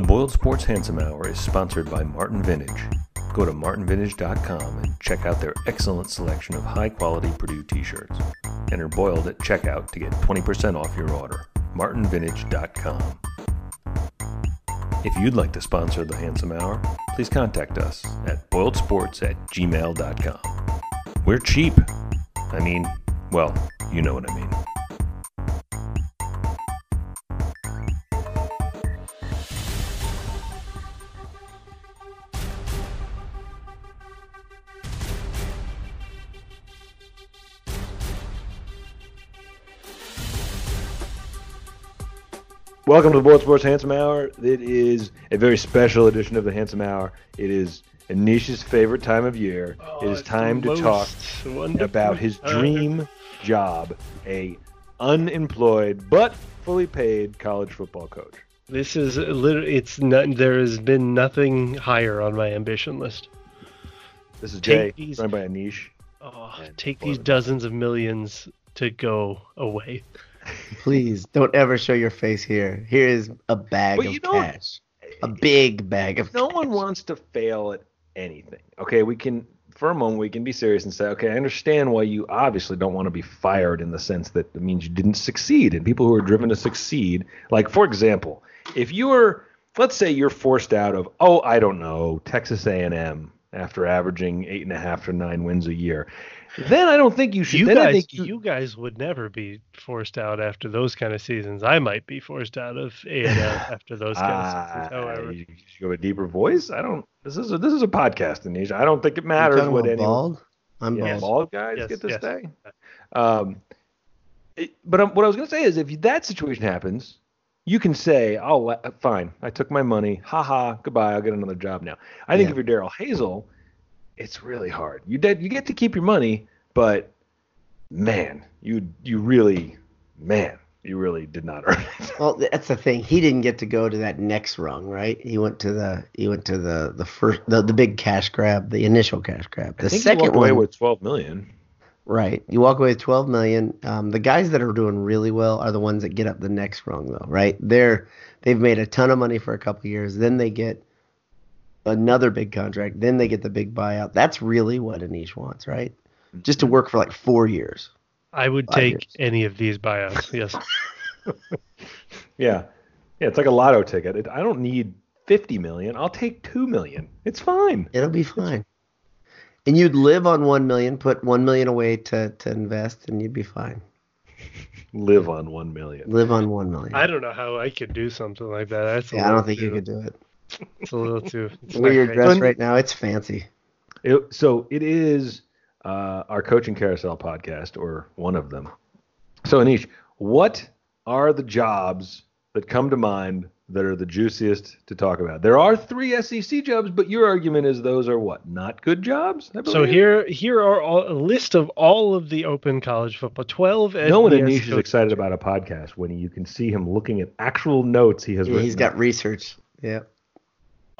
The Boiled Sports Handsome Hour is sponsored by Martin Vintage. Go to martinvintage.com and check out their excellent selection of high quality Purdue t shirts. Enter Boiled at checkout to get 20% off your order. martinvintage.com. If you'd like to sponsor the Handsome Hour, please contact us at boiledsports at gmail.com. We're cheap. I mean, well, you know what I mean. Welcome to the Boiled Sports Handsome Hour. It is a very special edition of the Handsome Hour. It is Anish's favorite time of year. Oh, it is time to talk wonderful about his dream job, a unemployed but fully paid college football coach. This is literally it's not there has been nothing higher on my ambition list. This is Take Jay, these- joined by Anish. Oh, take these dozens of millions to go away. Please don't ever show your face here. Here is a bag But of you cash. A eh, big bag of No cash. one wants to fail at anything. Okay, we can for a moment we can be serious and say, okay, I understand why you obviously don't want to be fired in the sense that it means you didn't succeed. And people who are driven to succeed, like for example, if you're let's say you're forced out of oh I don't know Texas A&M after averaging eight and a half to nine wins a year, then I don't think you should. You then I guys, think you, guys would never be forced out after those kind of seasons. I might be forced out of A and M after those kind of seasons. Ah, However, you, you should go a deeper voice. I don't. This is a, this is a podcast, Anisha. I don't think it matters what about anyone. bald? I'm Yeah, bald. bald guys Yes, get to yes. stay. Um, it- but um, what I was going to say is, if that situation happens, you can say, "Oh, la- fine, I took my money. Ha ha, goodbye. I'll get another job now." I think if you're Darrell Hazell, it's really hard. You did, you get to keep your money, but man, you you really, man, you really did not earn it. Well, that's the thing. He didn't get to go to that next rung, right? He went to the he went to the the first the, the big cash grab, the initial cash grab. The second walked away one, with 12 million. right? You walk away with 12 million. Um, the guys that are doing really well are the ones that get up the next rung, though, right? They're they've made a ton of money for a couple years, then they get another big contract, then they get the big buyout. That's really what Anish wants, right? Just to mm-hmm. work for like four years. I would Five take years. any of these buyouts. Yes. Yeah. Yeah, it's like a lotto ticket. It, I don't need 50 million. I'll take 2 million. It's fine. It'll be fine. And you'd live on one million, put one million away to, to invest, and you'd be fine. Live on 1 million. Live on one million. I don't know how I could do something like that. That's yeah, I don't little think you could do it. It's a little too. weird The way not you're great. dressed So- right now, it's fancy. It, so it is uh, our coaching carousel podcast, or one of them. So Anish, what are the jobs that come to mind that are the juiciest to talk about? There are three SEC jobs, but your argument is those are what not good jobs. I So here, here are all, a list of all of the open college football. Twelve. no one FBS Anish is excited about a podcast when you can see him looking at actual notes he has Yeah, written. he's got research. Yeah.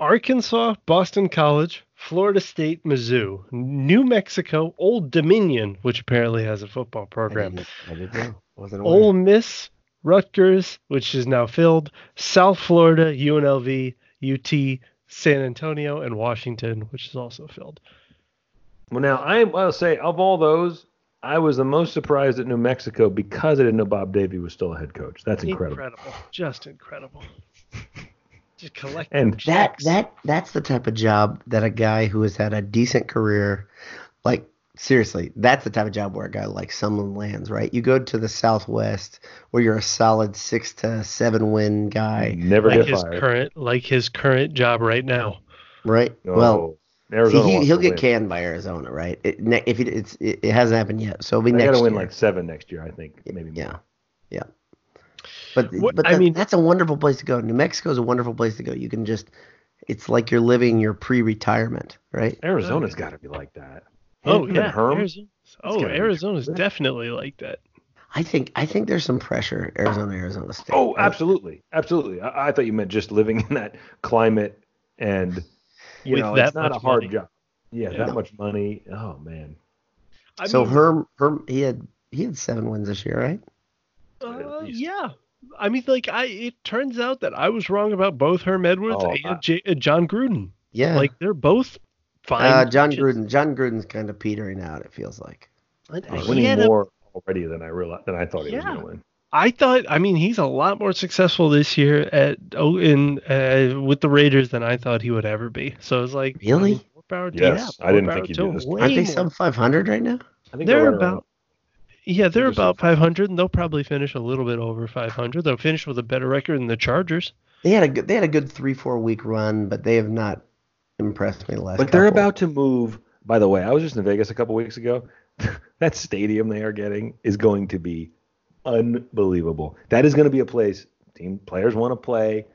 Arkansas, Boston College, Florida State, Mizzou, New Mexico, Old Dominion, which apparently has a football I program, didn't, I didn't know. Wasn't aware. Ole Miss, Rutgers, which is now filled, South Florida, UNLV, UT, San Antonio, and Washington, which is also filled. Well, now I will say of all those, I was the most surprised at New Mexico because I didn't know Bob Davie was still a head coach. That's incredible. incredible. just incredible. Just collect And that checks. that that's the type of job that a guy who has had a decent career, like seriously, that's the type of job where a guy like someone lands, right? You go to the Southwest where you're a solid six to seven win guy, never like get his fired. current, like his current job right now. right? Oh, well, Arizona see, he, he'll get win. canned by Arizona, right? It, if it, it's it, it hasn't happened yet, so it'll be They next got to win year. like seven next year, I think, maybe more. Yeah, yeah. But What- but I mean- that's a wonderful place to go. New Mexico is a wonderful place to go. You can just, it's like you're living your pre-retirement, right? Arizona's oh, got to be like that. Oh and yeah, Herm? Arizona. Oh, gotta be Arizona's definitely like that. I think I think there's some pressure Arizona Arizona State. Oh, absolutely, absolutely. I, I thought you meant just living in that climate and you With know that it's not a hard money. job. Yeah, Yeah. that much money. Oh man. I so mean, Herm Herm he had he had seven wins this year, right? Uh, yeah, I mean, like I, it turns out that I was wrong about both Herm Edwards Oh, and I- J- uh, Jon Gruden. Yeah. Like they're both fine. uh, John coaches. Gruden. Jon Gruden's kind of petering out. It feels like. And He's winning had a- more already than I realized than I thought he was going to win. I thought. I mean, he's a lot more successful this year at oh in uh, with the Raiders than I thought he would ever be. So it's like Really? I mean, more power to- Yes, yeah, I didn't think power he'd do this. Aren't they sub 500 right now? I think They're right around- about yeah, they're They're about 500, and they'll probably finish a little bit over 500. They'll finish with a better record than the Chargers. They had a good. They had a good three four week run, but they have not impressed me the last. But they're about to move. By the way, I was just in Vegas a couple weeks ago. that stadium they are getting is going to be unbelievable. That is going to be a place team players want to play.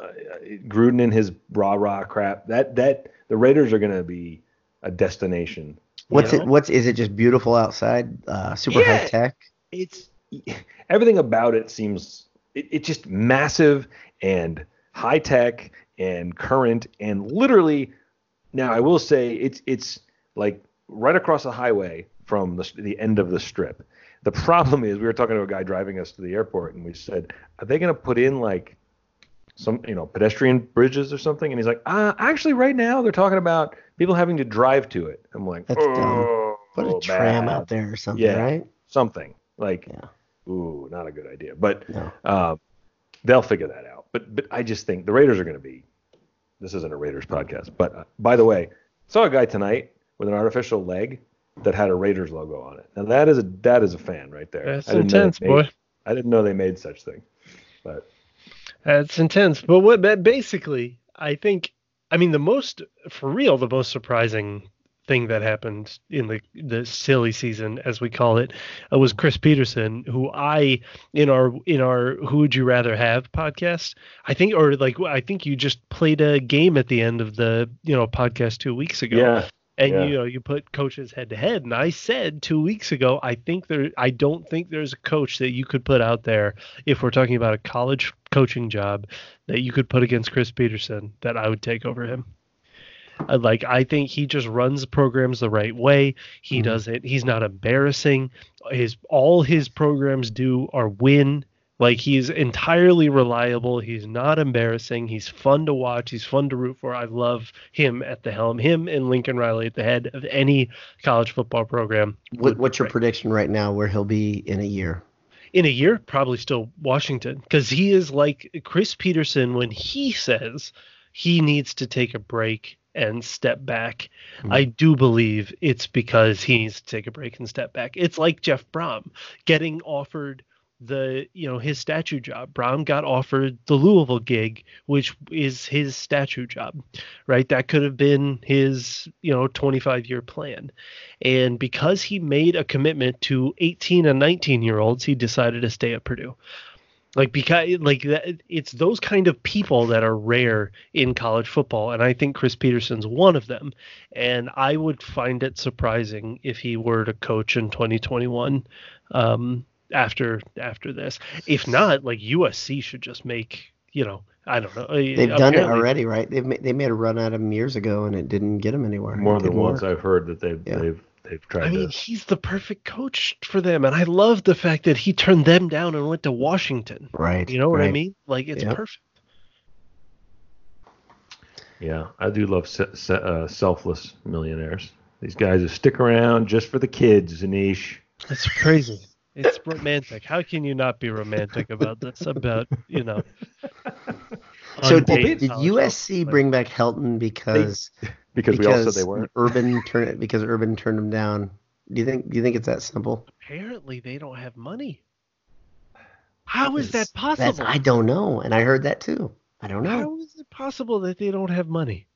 Uh, Gruden and his rah rah crap. That that the Raiders are going to be a destination. What's you it? What's is it? Just beautiful outside, uh, super Yeah. high tech. It's everything about it seems it, it's just massive and high tech and current and literally now I will say it's it's like right across the highway from the, the end of the strip. The problem is we were talking to a guy driving us to the airport and we said, are they going to put in like some you know pedestrian bridges or something? And he's like, uh, actually right now they're talking about people having to drive to it. I'm like, That's dumb. oh, Put a tram bad." out there or something, Yeah. right? something like Yeah. ooh not a good idea but No. uh, they'll figure that out but but i just think the raiders are going to be this isn't a raiders podcast but uh, by the way saw a guy tonight with an artificial leg that had a raiders logo on it now that is a that is a fan right there That's I didn't know they intense, made- boy. i didn't know they made such thing but That's intense. But what basically, I think I mean the most for real, the most surprising thing that happened in the the silly season as we call it uh, was Chris Petersen who I in our in our who would you rather have podcast I think or like I think you just played a game at the end of the you know podcast 2 weeks ago yeah and Yeah. you know you put coaches head to head. And i said two weeks ago i think there i don't think there's a coach that you could put out there if we're talking about a college coaching job that you could put against chris petersen that i would take over him. I like i think he just runs programs the right way. He Mhm. does it he's not embarrassing. His all his programs do are win like he's entirely reliable. He's not embarrassing. He's fun to watch. He's fun to root for. I love him at the helm. Him and Lincoln Riley at the head of any college football program. What, what's your prediction right now? Where he'll be in a year? in a year? Probably still Washington because he is like Chris Petersen when he says he needs to take a break and step back. Mhm. I do believe it's because he needs to take a break and step back. It's like Jeff Brohm getting offered the you know his statue job. Brohm got offered the Louisville gig, which is his statue job, right? That could have been his you know 25 year plan, and because he made a commitment to 18 and 19 year olds, he decided to stay at Purdue. Like because like that, it's those kind of people that are rare in college football, and I think Chris Petersen's one of them. And I would find it surprising if he were to coach in 2021 um, after after this. If not, like USC should just make you know I don't know. They've done it already, right? They've ma- they made a run at him years ago, and it didn't get him anywhere. more than once work. i've heard that they've Yeah. they've they've tried I mean, to he's the perfect coach for them, and I love the fact that he turned them down and went to Washington. Right. You know what I mean? Like it's Yep. perfect. yeah i do love se- se- uh, selfless millionaires these guys who stick around just for the kids anish It's crazy. It's romantic. How can you not be romantic about this? About you know. So did, did USC football bring back Helton because because, we all said they weren't Urban turn it because Urban turned him down? Do you think do you think it's that simple? Apparently, they don't have money. How is that possible? I don't know, and I heard that too. I don't know. How is it possible that they don't have money?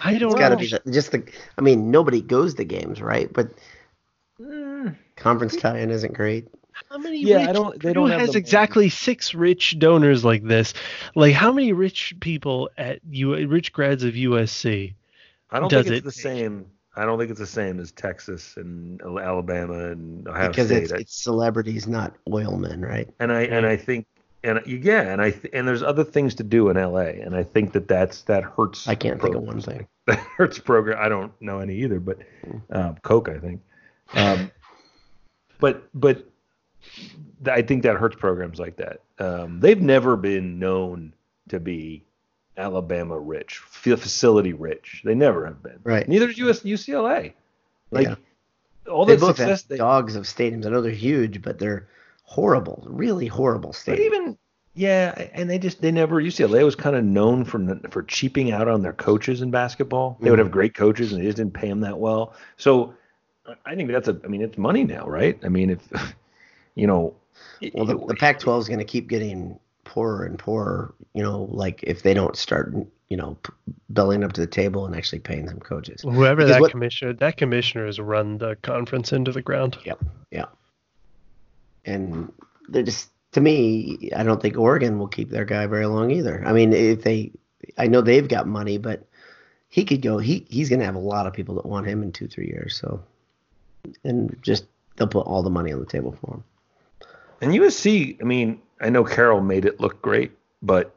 I don't It's got to be the, just the. I mean, nobody goes to games, right? But conference tie-in isn't great. How many Yeah, I don't- they Purdue don't have has the money. exactly six rich donors like this. Like how many rich people at U rich grads of USC? I don't does think it's it the take? same. I don't think it's the same as Texas and Alabama and Ohio because State. it's, it's celebrities, not oilmen, right? and I and I think and yeah, and I th- and there's other things to do in LA, and I think that that's that hurts. I can't think of one thing. That hurts program. I don't know any either, but um, Coke, I think. Um, but but I think that hurts programs like that. Um, they've never been known to be Alabama rich, facility rich. They never have been. Right. Neither is US UCLA. Like Yeah. all the success they dogs of stadiums. I know they're huge, but they're horrible, really horrible stadiums. But even yeah, and they just they never UCLA was kind of known for for cheaping out on their coaches in basketball. They would Mm-hmm. have great coaches and they just didn't pay them that well. So I think that's a I mean it's money now, right? I mean if you know well, the, the Pac-12 is going to keep getting poorer and poorer. You know, like if they don't start, you know, p- bellying up to the table and actually paying some coaches. Whoever Because that what- commissioner, that commissioner has run the conference into the ground. Yep. Yeah. And they're just to me, I don't think Oregon will keep their guy very long either. I mean, if they, I know they've got money, but he could go. He he's going to have a lot of people that want him in two three years. So, and just they'll put all the money on the table for him. And USC, I mean, I know Carroll made it look great, but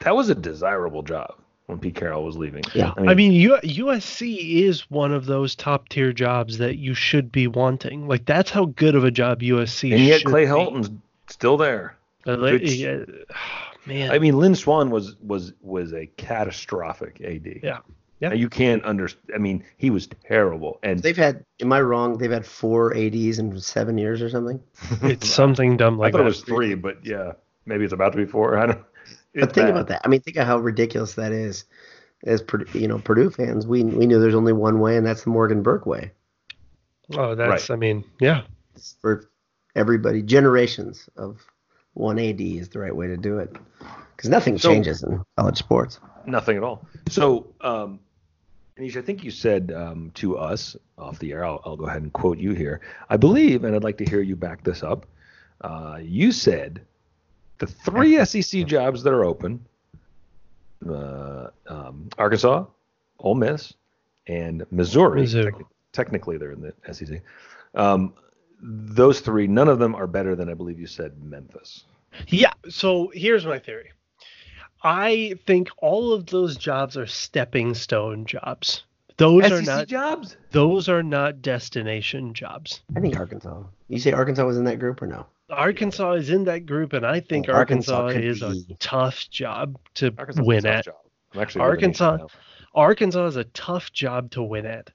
that was a desirable job when Pete Carroll was leaving. Yeah. I mean, U- USC is one of those top tier jobs that you should be wanting. Like that's how good of a job USC. and yet should Clay be. Helton's still there. Uh, Which- yeah, man. I mean, Lynn Swann was was was a catastrophic AD. Yeah. Yeah. You can't understand. I mean, he was terrible. And They've had. Am I wrong? They've had four ads in seven years or something. it's something dumb like I like thought that. it was three, but yeah, maybe it's about to be four. I don't. Know. But think about that. I mean, think of how ridiculous that is. As Purdue- you know, Purdue fans, we we knew there's only one way, and that's the Morgan Burke way. Oh, that's. I mean, yeah. for everybody. Generations of one AD is the right way to do it because nothing So- changes in college sports. Nothing at all. So, um, Anish, I think you said um, to us off the air, I'll, I'll go ahead and quote you here. I believe, and I'd like to hear you back this up. Uh, you said the three SEC jobs that are open uh, um, Arkansas, Ole Miss, and Missouri. Mizzou. Techni- technically, they're in the SEC. Um, those three, none of them are better than I believe you said Memphis. Yeah. So here's my theory. I think all of those jobs are stepping stone jobs. Those are not jobs? those are not destination jobs. I think Arkansas. You say Arkansas was in that group or no? Arkansas is in that group, and I think Well, Arkansas Arkansas, could is a tough job to Arkansas win at. job. I'm actually Arkansas- now. Arkansas is a tough job to win at.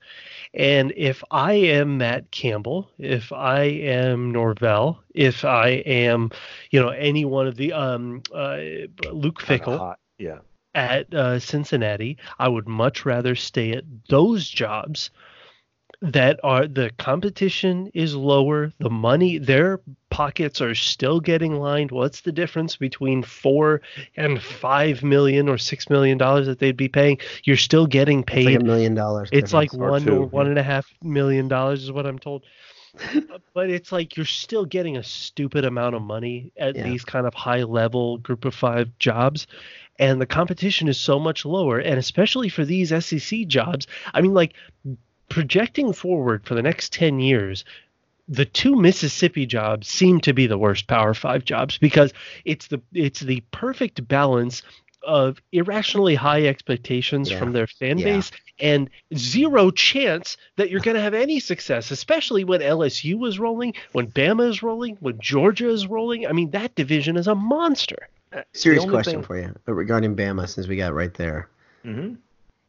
And if I am Matt Campbell, if I am Norvell, if I am, you know, any one of the um uh, Luke Fickell. Yeah. at uh, Cincinnati, I would much rather stay at those jobs that are the competition is lower, the money their pockets are still getting lined. What's the difference between four and five million or six million dollars that they'd be paying? You're still getting It's like paid a million dollars. it's like. Or one two, or one and a half million dollars is what I'm told. Uh, but it's like you're still getting a stupid amount of money at Yeah. these kind of high level group of five jobs. And the competition is so much lower. And especially for these SEC jobs, I mean, like projecting forward for the next 10 years, the two Mississippi jobs seem to be the worst Power Five jobs because it's the it's the perfect balance of irrationally high expectations Yeah. from their fan Yeah. base and zero chance that you're going to have any success, especially when LSU is rolling, when Bama is rolling, when Georgia is rolling. I mean, that division is a monster. Serious only question thing- for you uh, regarding Bama, since we got right there. Mhm.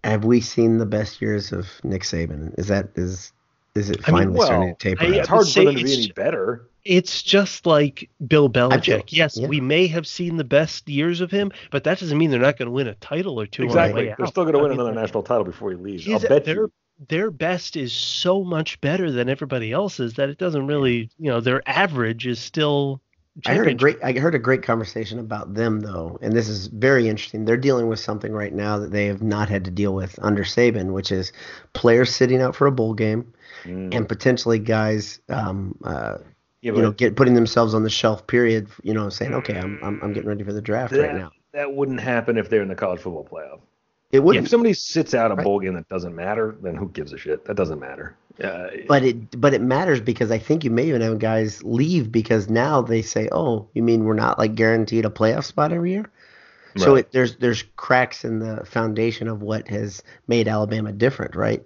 Have we seen the best years of Nick Saban? Is that is is it I mean, finally starting to taper? I- It's hard say for them to be it's any better. It's just like Bill Belichick. feel- yes, yeah. we may have seen the best years of him, but that doesn't mean they're not going to win a title or two. Exactly. On the way They're out. still going to I win mean, another national title before he leaves. I'll bet their you. their best is so much better than everybody else's that it doesn't really, you know, their average is still. I heard a great I heard a great conversation about them though, and this is very interesting. They're dealing with something right now that they have not had to deal with under Saban, which is players sitting out for a bowl game Mm. and potentially guys um, uh, Yeah, you know get putting themselves on the shelf period, you know, saying, "Okay, I'm I'm, I'm getting ready for the draft that, right now." that wouldn't happen if they're in the college football playoff. It wouldn't If somebody sits out a Right. bowl game that doesn't matter, then who gives a shit? That doesn't matter. Uh, But it but it matters because I think you may even have guys leave because now they say, "Oh, you mean we're not like guaranteed a playoff spot every year?" So it, there's there's cracks in the foundation of what has made Alabama different, right?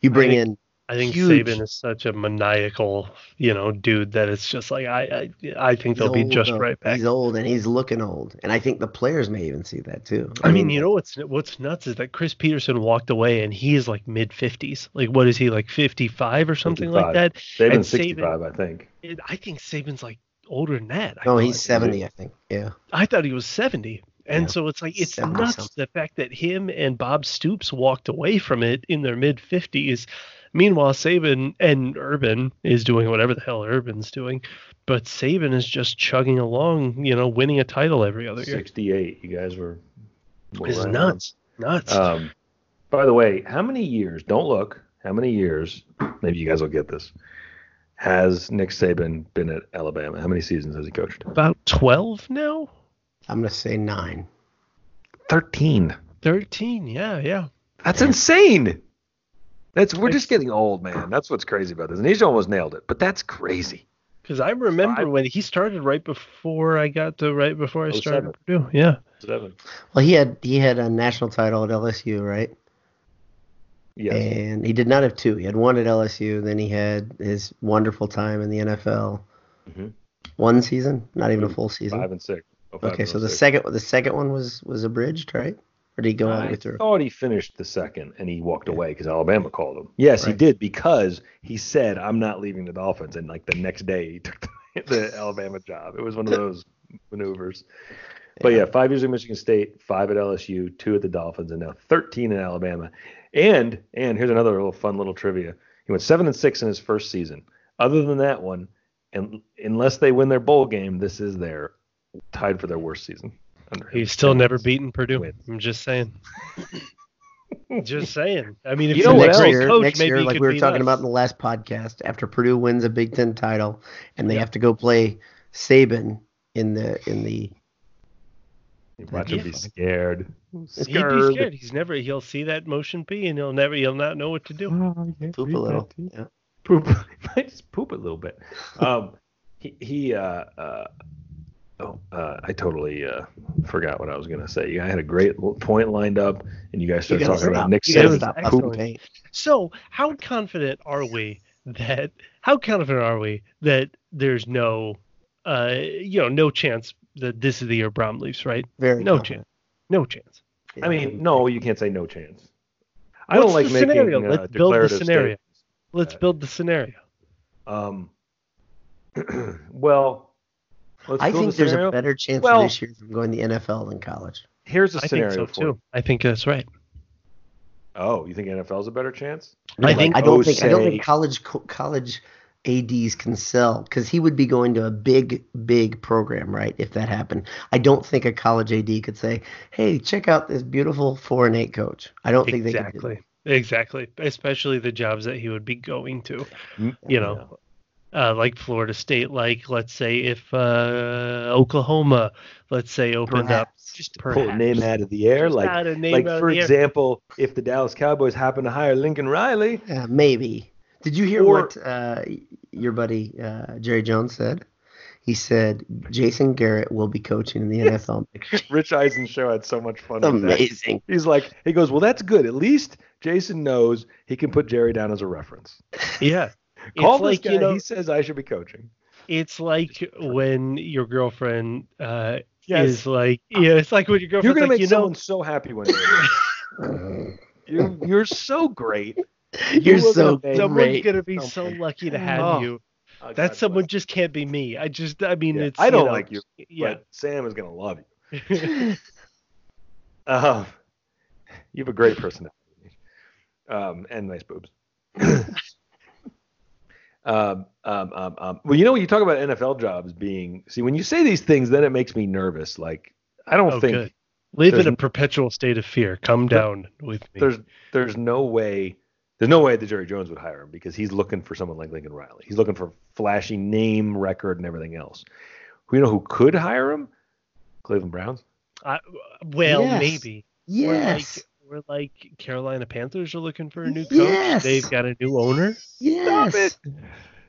You bring in I think Huge. Saban is such a maniacal, you know, dude that it's just like I I, I think He's they'll be just though. right back. He's old and he's looking old, and I think the players may even see that too. I mean, you know what's what's nuts is that Chris Petersen walked away and he is like mid fifties. Like what is he like fifty five or something like that? Saban's and 65, I think. It- I think Saban's like older than that. I No, thought. he's seventy, I think. Yeah. I thought he was 70. And Yeah. so it's like it's 70 nuts the fact that him and Bob Stoops walked away from it in their mid 50s. Meanwhile, Saban and Urban is doing whatever the hell Urban's doing, but Saban is just chugging along, you know, winning a title every other year. 68. You guys were. were It's right on. nuts. Nuts. Um, by the way, how many years? Don't look. How many years? Maybe you guys will get this. Has Nick Saban been at Alabama? How many seasons has he coached? About 12 now? I'm gonna say nine. Thirteen. 13. Yeah, yeah. That's insane. That's we're just getting old, man. That's what's crazy about this. And he's almost nailed it, but that's crazy. Because I remember Five. when he started right before I got to right before I Oh, started seven. Purdue. Yeah. Seven. Well, he had he had a national title at LSU, right? Yes. And he did not have two. He had one at LSU, then he had his wonderful time in the NFL. Mhm. One season, not even a full season. Five and six. Oh, five okay, and so the six. second the second one was was abridged, right? Or did he go all the I way through? thought he finished the second and he walked away because Alabama called him. Yes, he did because he said, "I'm not leaving the Dolphins," and like the next day he took the, the Alabama job. It was one of those maneuvers. But yeah, five years at Michigan State, five at LSU, two at the Dolphins, and now 13 in Alabama. And and here's another little fun little trivia. He went seven and six in his first season. Other than that one, and unless they win their bowl game, this is their tied for their worst season. Under. He's still never beaten Purdue. Wins. I'm just saying. just saying. I mean, if You you're know a what next else? year, coach, next maybe year, like we were talking us. about in the last podcast, after Purdue wins a Big Ten title and they Yeah. have to go play Saban in the in the You watch him be scared. He'd be scared. He's never. He'll see that motion P, and he'll never. He'll not know what to do. poop a little. Yeah. Poop. He might just poop a little bit. Um, he he. Uh, uh, oh, uh, I totally uh, forgot what I was gonna say. I had a great point lined up, and you guys started gotta talking about stop. Nick Saban. stop Excellent. pooping paint. So, how confident are we that? How confident are we that there's no, uh, you know, no chance that this is the year Brohm leaves? Right? Very No confident. chance. No chance. I mean, no, you can't say no chance. I What's don't like the making scenario? uh, Let's build the declarative scenario. statements. Let's build the scenario. Um, well, let's I think a there's a better chance Well- this year from going to the NFL than college. Here's a I think scenario so for you. too. I think that's right. Oh, you think NFL's a better chance? I Like, oh, think I don't think I don't think college co- college ads can sell because he would be going to a big big program, right? If that happened, I don't think a college ad could say, "Hey, check out this beautiful four and eight coach." I don't think they Exactly. Exactly. Especially the jobs that he would be going to. Mm, you know, uh, like Florida State, like let's say if uh, Oklahoma, let's say opened up, just to pull a name out of the air, Just like out a name like for the air. example, if the Dallas Cowboys happen to hire Lincoln Riley, Yeah, maybe. Did you hear Or- what uh, your buddy uh, Jerry Jones said? He said Jason Garrett will be coaching in the NFL. Rich Eisen show had so much fun. That's with that. amazing. He's like, he goes, well, that's good. At least Jason knows he can put Jerry down as a reference. yeah. Call it's this like guy. you know, he says I should be coaching. it's like when your girlfriend uh, Yes. is like, yeah, it's like when your You're girlfriend's gonna like, make you someone know, so happy when you're you're, you're so great. You're You're so gonna- someone's gonna be Oh so lucky to have Oh. you. Oh, God That someone bless. just can't be me. I just, I mean, Yeah, it's. I don't you know, like you, Yeah. but Sam is gonna love you. Um, you have a great personality, um, and nice boobs. Um, um, um, um, well, you know, when you talk about NFL jobs being, see, when you say these things, then it makes me nervous. Like, I don't Oh, think good. Live in a n- perpetual state of fear. Come down with me. there's there's no way there's no way that Jerry Jones would hire him because he's looking for someone like Lincoln Riley. He's looking for flashy name, record, and everything else. Who you know who could hire him? Cleveland Browns. I, well, Yes. maybe. Yes. We're like, Carolina Panthers are looking for a new coach. Yes. They've got a new owner. Yes.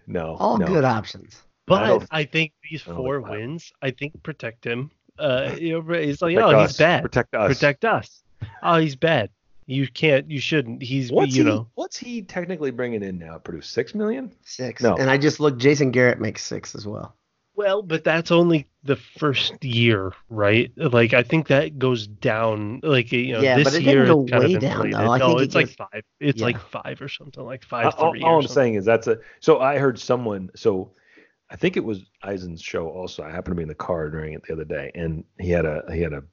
No, All no. good options. But don't- I, think these I four like wins, I think protect him. Uh, you know, he's like, Protect oh, us. he's bad. Protect us. Protect us. Oh, he's bad. You can't. You shouldn't. He's What's you he? know. What's he technically bringing in now? Produce six million? Six. No. And I just looked. Jason Garrett makes six as well. Well, but that's only the first year, right? Like I think that goes down. Like you know, Yeah, this but it didn't year go it's kind way of down, inflated. though. I no, think it it's like five. It's yeah. like five or something, like five all, three. all or I'm something. saying is that's a. So I heard someone. So I think it was Eisen's show. Also, I happened to be in the car during it the other day, and he had a he had a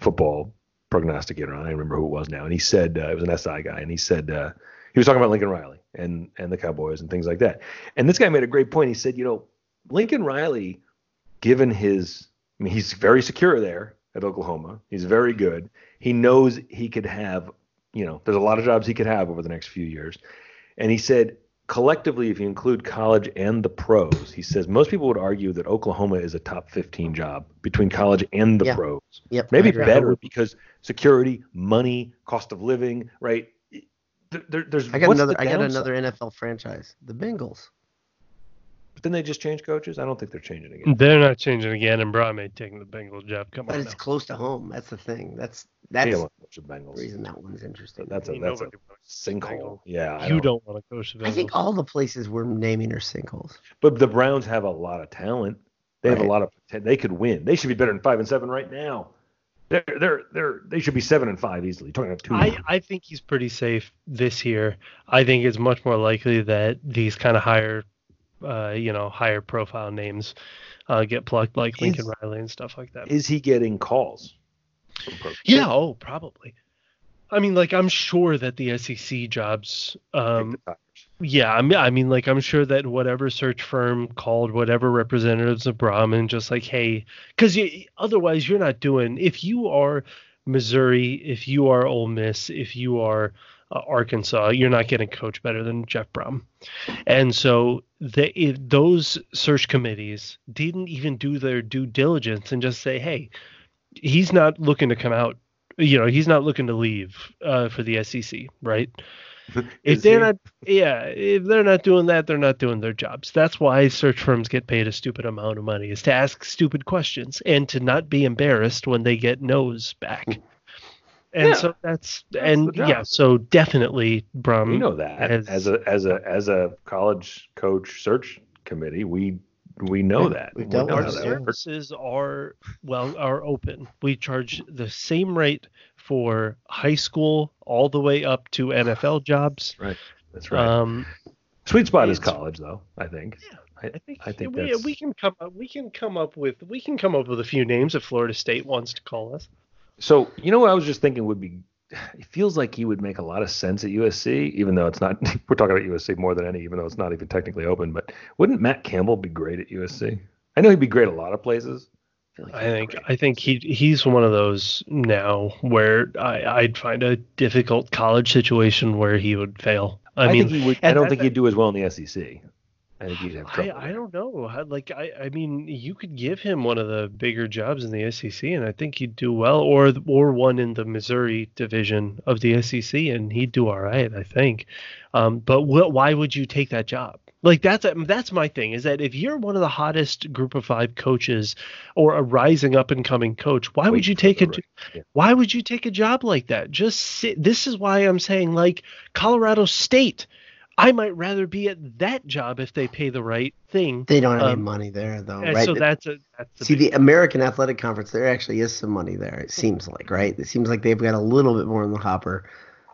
football prognosticator on. I don't remember who it was now, and he said uh, it was an SI guy, and he said uh, he was talking about Lincoln Riley and and the Cowboys and things like that. And this guy made a great point. He said, you know, Lincoln Riley, given his, I mean, he's very secure there at Oklahoma. He's very good. He knows he could have, you know, there's a lot of jobs he could have over the next few years. And he said, collectively, if you include college and the pros, he says most people would argue that Oklahoma is a top 15 job between college and the Yeah. pros. Yep. Maybe better because security, money, cost of living, right? There, there- there's I got another. the I got another NFL franchise, the Bengals. But then they just change coaches. I don't think they're changing again. They're not changing again, and Brohm ain't taking the Bengals job. Come But on, but it's now. close to home. That's the thing. That's that's don't the coach the Bengals. reason that one's interesting. That's a Ain't that's a nobody wants the sinkhole. Yeah, I You don't want to coach the Bengals. I think all the places we're naming are sinkholes. But the Browns have a lot of talent. They have a lot of they could win. They should be better than five and seven right now. They're they're they're they should be seven and five easily. Talking about two. I, I think he's pretty safe this year. I think it's much more likely that these kind of higher, uh, you know, higher profile names uh, get plucked, like Lincoln Is- Riley and stuff like that. Is he getting calls? yeah, oh, probably. I mean, like I'm sure that the SEC jobs, um, yeah, I mean, I mean, like I'm sure that whatever search firm called whatever representatives of Brahman, just like, hey, because you, otherwise you're not doing. If you are Missouri, if you are Ole Miss, if you are uh, Arkansas, you're not getting coach better than Jeff Brohm. And so the, if those search committees didn't even do their due diligence and just say, hey, he's not looking to come out. You know, he's not looking to leave uh, for the SEC, right? If they're he? not, yeah, if they're not doing that, they're not doing their jobs. That's why search firms get paid a stupid amount of money is to ask stupid questions and to not be embarrassed when they get no's back. And Yeah. so that's, That's and yeah, so definitely Brohm. we know that as- as, a as a as a college coach search committee, we we know Yeah, that. we've We dealt know our with how it, that services are well are open. We charge the same rate for high school all the way up to NFL jobs. Right. That's right. Um, Sweet spot is college, though. I think. I, I think, I think we, we can come up we can come up with we can come up with a few names if Florida State wants to call us. So you know what I was just thinking would be. It feels like he would make a lot of sense at USC, even though it's not. We're talking about USC more than any, even though it's not even technically open. But wouldn't Matt Campbell be great at USC? I know he'd be great at a lot of places. feel like I think great. I think he he's one of those now where I, I'd find a difficult college situation where he would fail. I, I, mean, think he would. I don't that- think he'd do as well in the SEC. I think he'd have trouble. I don't know. Like I, I mean, you could give him one of the bigger jobs in the SEC, and I think he'd do well, or or one in the Missouri division of the SEC, and he'd do all right. I think. Um, but wh- why would you take that job? Like that's that's my thing is that if you're one of the hottest group of five coaches or a rising up and coming coach, why would you take a right- yeah. why would you take a job like that? Just sit. This is why I'm saying like Colorado State. I might rather be at that job if they pay the right thing. They don't have any Um, money there, though, right? so that's a that's the See, big- the American Athletic Conference, there actually is some money there. It seems like, right? It seems like they've got a little bit more in the hopper.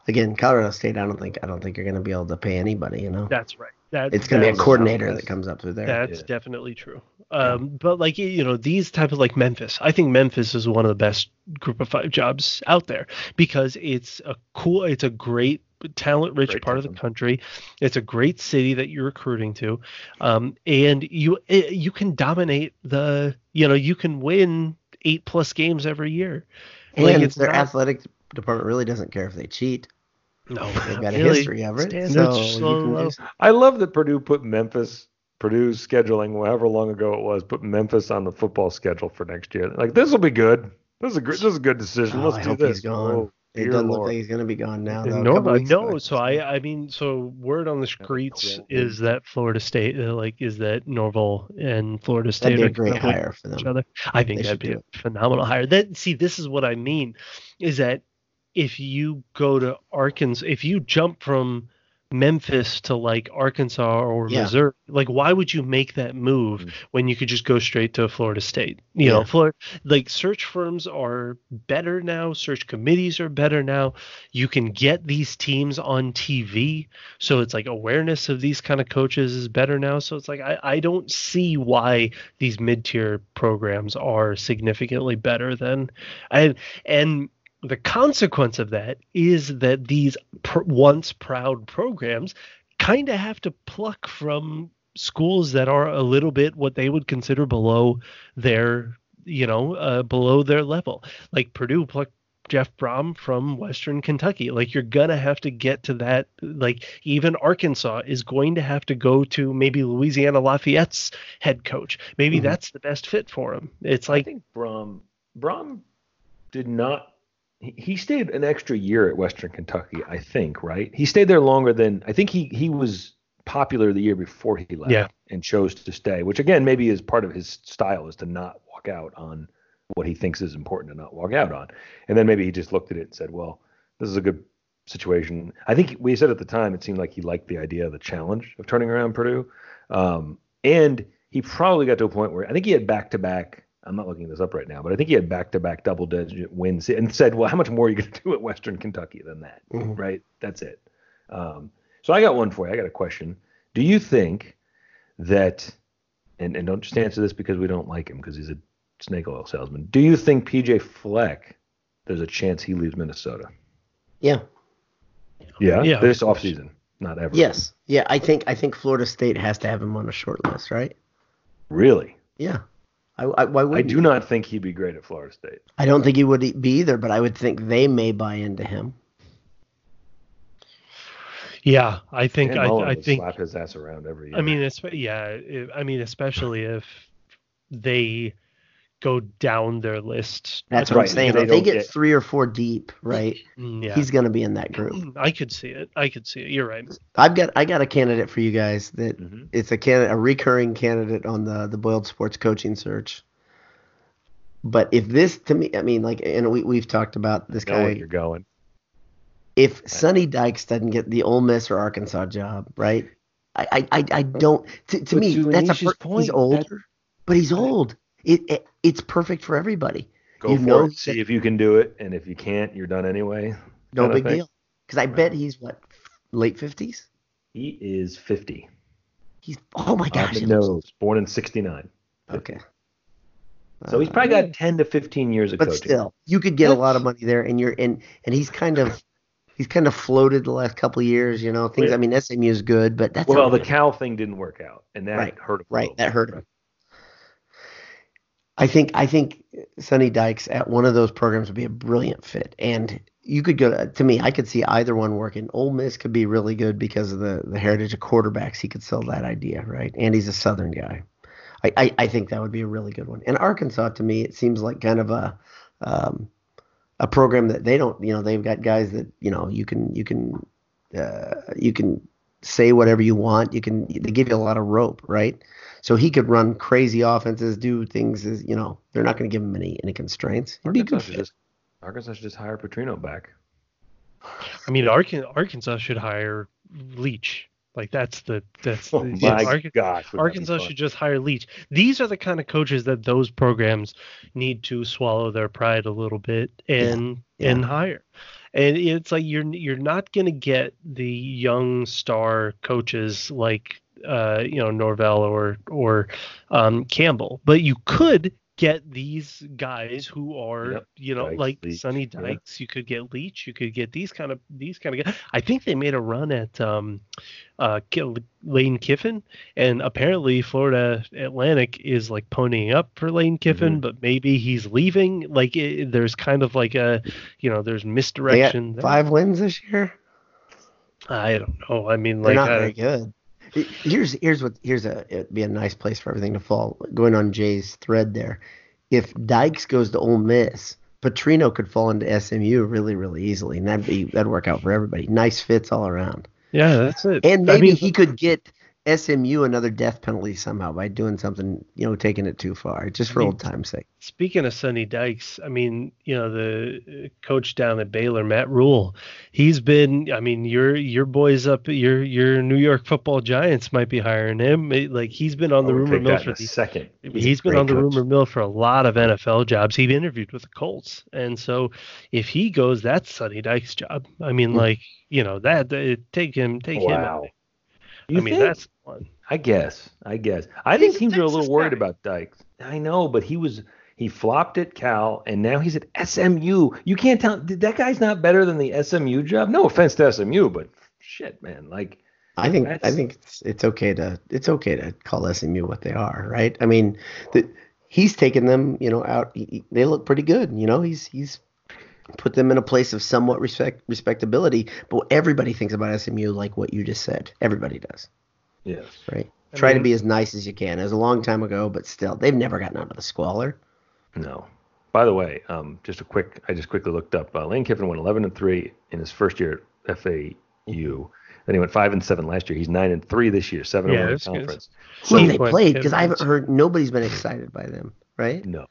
Again, Colorado State, I don't think, I don't think you're going to be able to pay anybody. You know, that's right. That, it's going to be a coordinator that's- that comes up through there. That's Yeah. definitely true. Um, but like you know, these type of like Memphis, I think Memphis is one of the best group of five jobs out there because it's a cool, it's a great talent rich Great part of the country. It's a great city that you're recruiting to, um, and you eh, you can dominate the you know you can win eight plus games every year. and like, it's their not- athletic department really doesn't care if they cheat. No, They've not got a history of it. Standards So so can low. just- I love that Purdue put Memphis, Purdue's scheduling, however long ago it was, put Memphis on the football schedule for next year. Like this will be good. This is a good. This is a good decision. Oh, Let's I do hope this. he's gone. Oh, it dear doesn't look like he's going to be gone now. Though. No, couple no. So I, I mean, so word on the streets cool. is that Florida State, uh, like, is that Norvell and Florida State that'd be are a great gonna hire for each other. I think They that'd be a phenomenal hire. That see, this is what I mean, is that if you go to Arkansas, if you jump from Memphis to like Arkansas or Yeah. Missouri, like why would you make that move Mhm. when you could just go straight to Florida State? You Yeah. know, Florida, like search firms are better now, search committees are better now. You can get these teams on TV, so it's like awareness of these kind of coaches is better now. So it's like I, I don't see why these mid-tier programs are significantly better than and and the consequence of that is that these pr- once proud programs kind of have to pluck from schools that are a little bit what they would consider below their you know uh, below their level like purdue plucked jeff brohm from western kentucky like you're gonna have to get to that like even arkansas is going to have to go to maybe louisiana lafayette's head coach maybe Mhm. that's the best fit for him it's like I think Brohm Brohm did not. He, stayed an extra year at Western Kentucky, I think. Right? He stayed there longer than I think he he was popular the year before he left Yeah. and chose to stay. Which again, maybe is part of his style is to not walk out on what he thinks is important to not walk out on. And then maybe he just looked at it and said, "Well, this is a good situation." I think we said at the time it seemed like he liked the idea of the challenge of turning around Purdue, um, and he probably got to a point where I think he had back to back. I'm not looking this up right now, but I think he had back to back double digit wins and said, "Well, how much more are you going to do at Western Kentucky than that?" Mhm. Right? That's it. Um, so I got one for you. I got a question. Do you think that, and, and don't just answer this because we don't like him because he's a snake oil salesman. Do you think PJ Fleck, there's a chance he leaves Minnesota? Yeah. Yeah. Yeah, This of course. offseason, not ever. Yes. Yeah. I think I think Florida State has to have him on a short list, right? Really? Yeah. I, I why would I do not think he'd be great at Florida State. I don't think he would be either, but I would think they may buy into him. yeah i think i, I think slap his ass around every year. I mean, it's yeah. it- I mean, especially if they go down their list. That's what I'm saying. If they get get- three or four deep, right, Mm, Yeah, he's going to be in that group. I could see it. I could see it. You're right. I've got I got a candidate for you guys that Mhm. it's a can a recurring candidate on the the Boiled Sports coaching search. But if this to me, I mean, like, and we we've talked about this know where guy. you're going. If Sonny Dykes doesn't get the Ole Miss or Arkansas job, right? I I I, I don't. To, to me, to that's a per, point, he's older, that- but he's old. It, it it's perfect for everybody. Go You for know it. See if you can do it, and if you can't, you're done anyway. No big deal. Because I bet he's what late fifties. He is 50. He's oh my On gosh. the he looks- born in 69. Okay. So he's probably got 10 to 15 years of but coaching. still, you could get a lot of money there, and you're and and he's kind of he's kind of floated the last couple of years. You know, things. Yeah. I mean, SMU is good, but that's well, the Cal thing didn't work out, and that Right, hurt him. right that hurt him. I think I think Sonny Dykes at one of those programs would be a brilliant fit, and you could go to, to me. I could see either one working. Ole Miss could be really good because of the the heritage of quarterbacks. He could sell that idea, right? And he's a Southern guy. I, I, I think that would be a really good one. And Arkansas, to me, it seems like kind of a um, a program that they don't. You know, they've got guys that you know you can you can uh, you can say whatever you want. You can they give you a lot of rope, right? So he could run crazy offenses, do things as you know. They're not going to give him any any constraints. He'd be Arkansas good should, just, Arkansas should just hire Petrino back. I mean, Arkan- Arkansas should hire Leach. Like that's the that's Oh the, my yeah, Arkan- gosh. would that be Arkansas should just hire Leach. These are the kind of coaches that those programs need to swallow their pride a little bit and yeah. and hire. And it's like you're you're not going to get the young star coaches like uh, you know Norvell or or um, Campbell, but you could get these guys who are Yep. you know Dykes, like Leach, Sonny yeah. Dykes. You could get Leach. You could get these kind of these kind of guys. I think they made a run at um, uh, Lane Kiffin, and apparently Florida Atlantic is like ponying up for Lane Kiffin, Mhm. but maybe he's leaving. Like it, there's kind of like a, you know, there's They misdirection. there. five wins this year. I don't know. I mean, They're like not I- very good. Here's here's what here's a it'd be a nice place for everything to fall. Going on Jay's thread there, if Dykes goes to Ole Miss, Petrino could fall into SMU really really easily, and that'd be that'd work out for everybody. Nice fits all around, yeah, that's it. and I maybe mean, he could get SMU another death penalty somehow by doing something, you know, taking it too far, just for I mean, old time's sake. Speaking of Sonny Dykes, I mean, you know, the uh, coach down at Baylor, Matt Rhule, he's been. I mean, your your boys up, your your New York Football Giants might be hiring him. It- like he's been on the rumor mill for a the second. He's he's a been on the coach. rumor mill for a lot of NFL jobs. He interviewed with the Colts, and so if he goes, that's Sonny Dykes' job. I mean, Hmm. like you know that, that take him, take him. Out. You I mean, think? that's one. I guess. I guess. I He's think a teams are a little Texas worried about Dykes. I know, but he was he flopped at Cal and now he's at SMU. You can't tell that guy's not better than the SMU job. No offense to SMU, but shit, man. Like I think I think it's it's okay to it's okay to call SMU what they are, right? I mean, the, he's taken them, you know, out. he- he- They look pretty good, you know. He's he's put them in a place of somewhat respect respectability. But everybody thinks about SMU like what you just said. Everybody does, yes. right? I Try mean- to be as nice as you can. It was a long time ago, but still, they've never gotten out of the squalor. No. By the way, um, just a quick I just quickly looked up. Uh, Lane Kiffin went 11 and 3 in his first year at FAU. Then he went 5 and 7 last year. He's 9 and 3 this year, 7 Yeah, and 1 in that's good. conference. Who So- they played? Because I haven't heard. Nobody's been excited by them, right? No.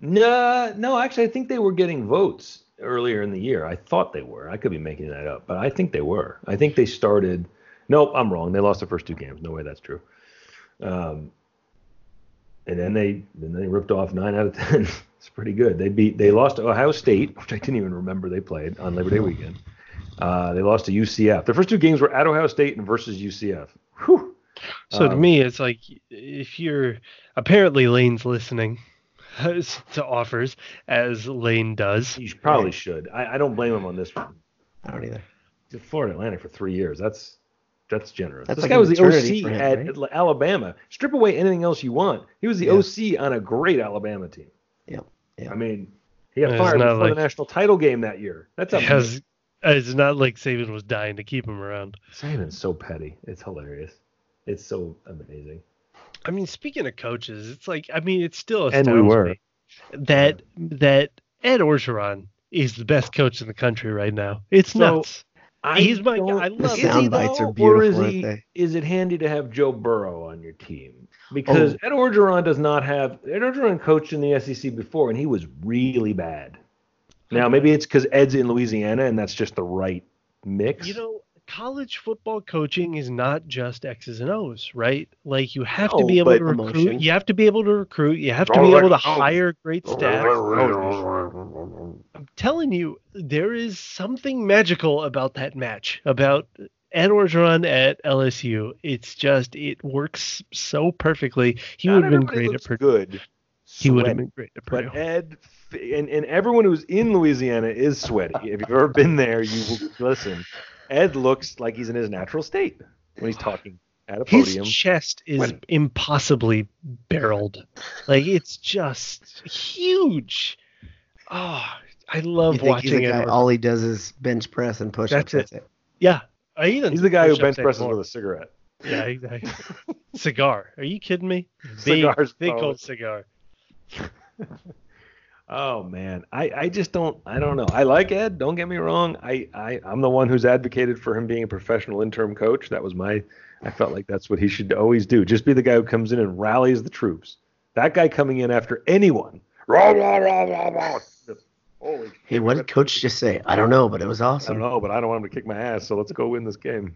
No, no, actually I think they were getting votes earlier in the year. I thought they were. I could be making that up, but I think they were. I think they started Nope, I'm wrong. They lost the first two games. No way that's true. Um, and then they then they ripped off nine out of ten. it's pretty good. They beat they lost to Ohio State, which I didn't even remember they played on Labor Day weekend. Uh, they lost to UCF. The first two games were at Ohio State and versus UCF. Whew. So to Um, me, it's like if you're apparently Lane's listening to offers as Lane does. You should- probably should. I, I don't blame him on this one. I don't either. He's at Florida Atlantic for three years. That's that's generous. That's this like guy was the OC him, at right? Alabama. Strip away anything else you want. He was the Yeah. OC on a great Alabama team. Yep. Yep. I mean, he got It's fired not before like- the national title game that year. That's a Because it's not like Saban was dying to keep him around. Saban's so petty. It's hilarious. It's so amazing. I mean, speaking of coaches, it's like I mean, it's still And we were. me that that Ed Orgeron is the best coach in the country right now. It's So, nuts. I He's my guy. I The love Is him. he sound bites though, are or is he? Is it handy to have Joe Burrow on your team? Because Oh. Ed Orgeron does not have. Ed Orgeron coached in the SEC before, and he was really bad. Now hmm. maybe it's because Ed's in Louisiana, and that's just the right mix. You know, college football coaching is not just X's and O's, right? Like you have to be able to recruit. emotion. You have to be able to recruit. You have to be able to hire great staff. I'm telling you, there is something magical about that match, about Ed Orgeron at LSU. It's just it works so perfectly. He would have been great at Purdue. Good. He would have been great at Purdue. But Ed and, and everyone who's in Louisiana is sweaty. If you've ever been there, you will listen. Ed looks like he's in his natural state when he's talking at a podium. His chest is When- impossibly barreled. Like it's just huge. Oh, I love You think he's watching the it. guy, all he does is bench press and push That's ups. it. Yeah. I even He's the guy who bench presses with a cigarette. Yeah, exactly. cigar. Are you kidding me? Big, Cigars, big probably. cold cigar. Oh man, I, I just don't I don't know. I like Ed. Don't get me wrong. I, I I'm the one who's advocated for him being a professional interim coach. That was my. I felt like that's what he should always do. Just be the guy who comes in and rallies the troops. That guy coming in after anyone. Rah, rah, rah, rah, rah. Holy Hey, what did Coach just say? I don't know, but it was I don't awesome. know, but I don't want him to kick my ass. So let's go win this game.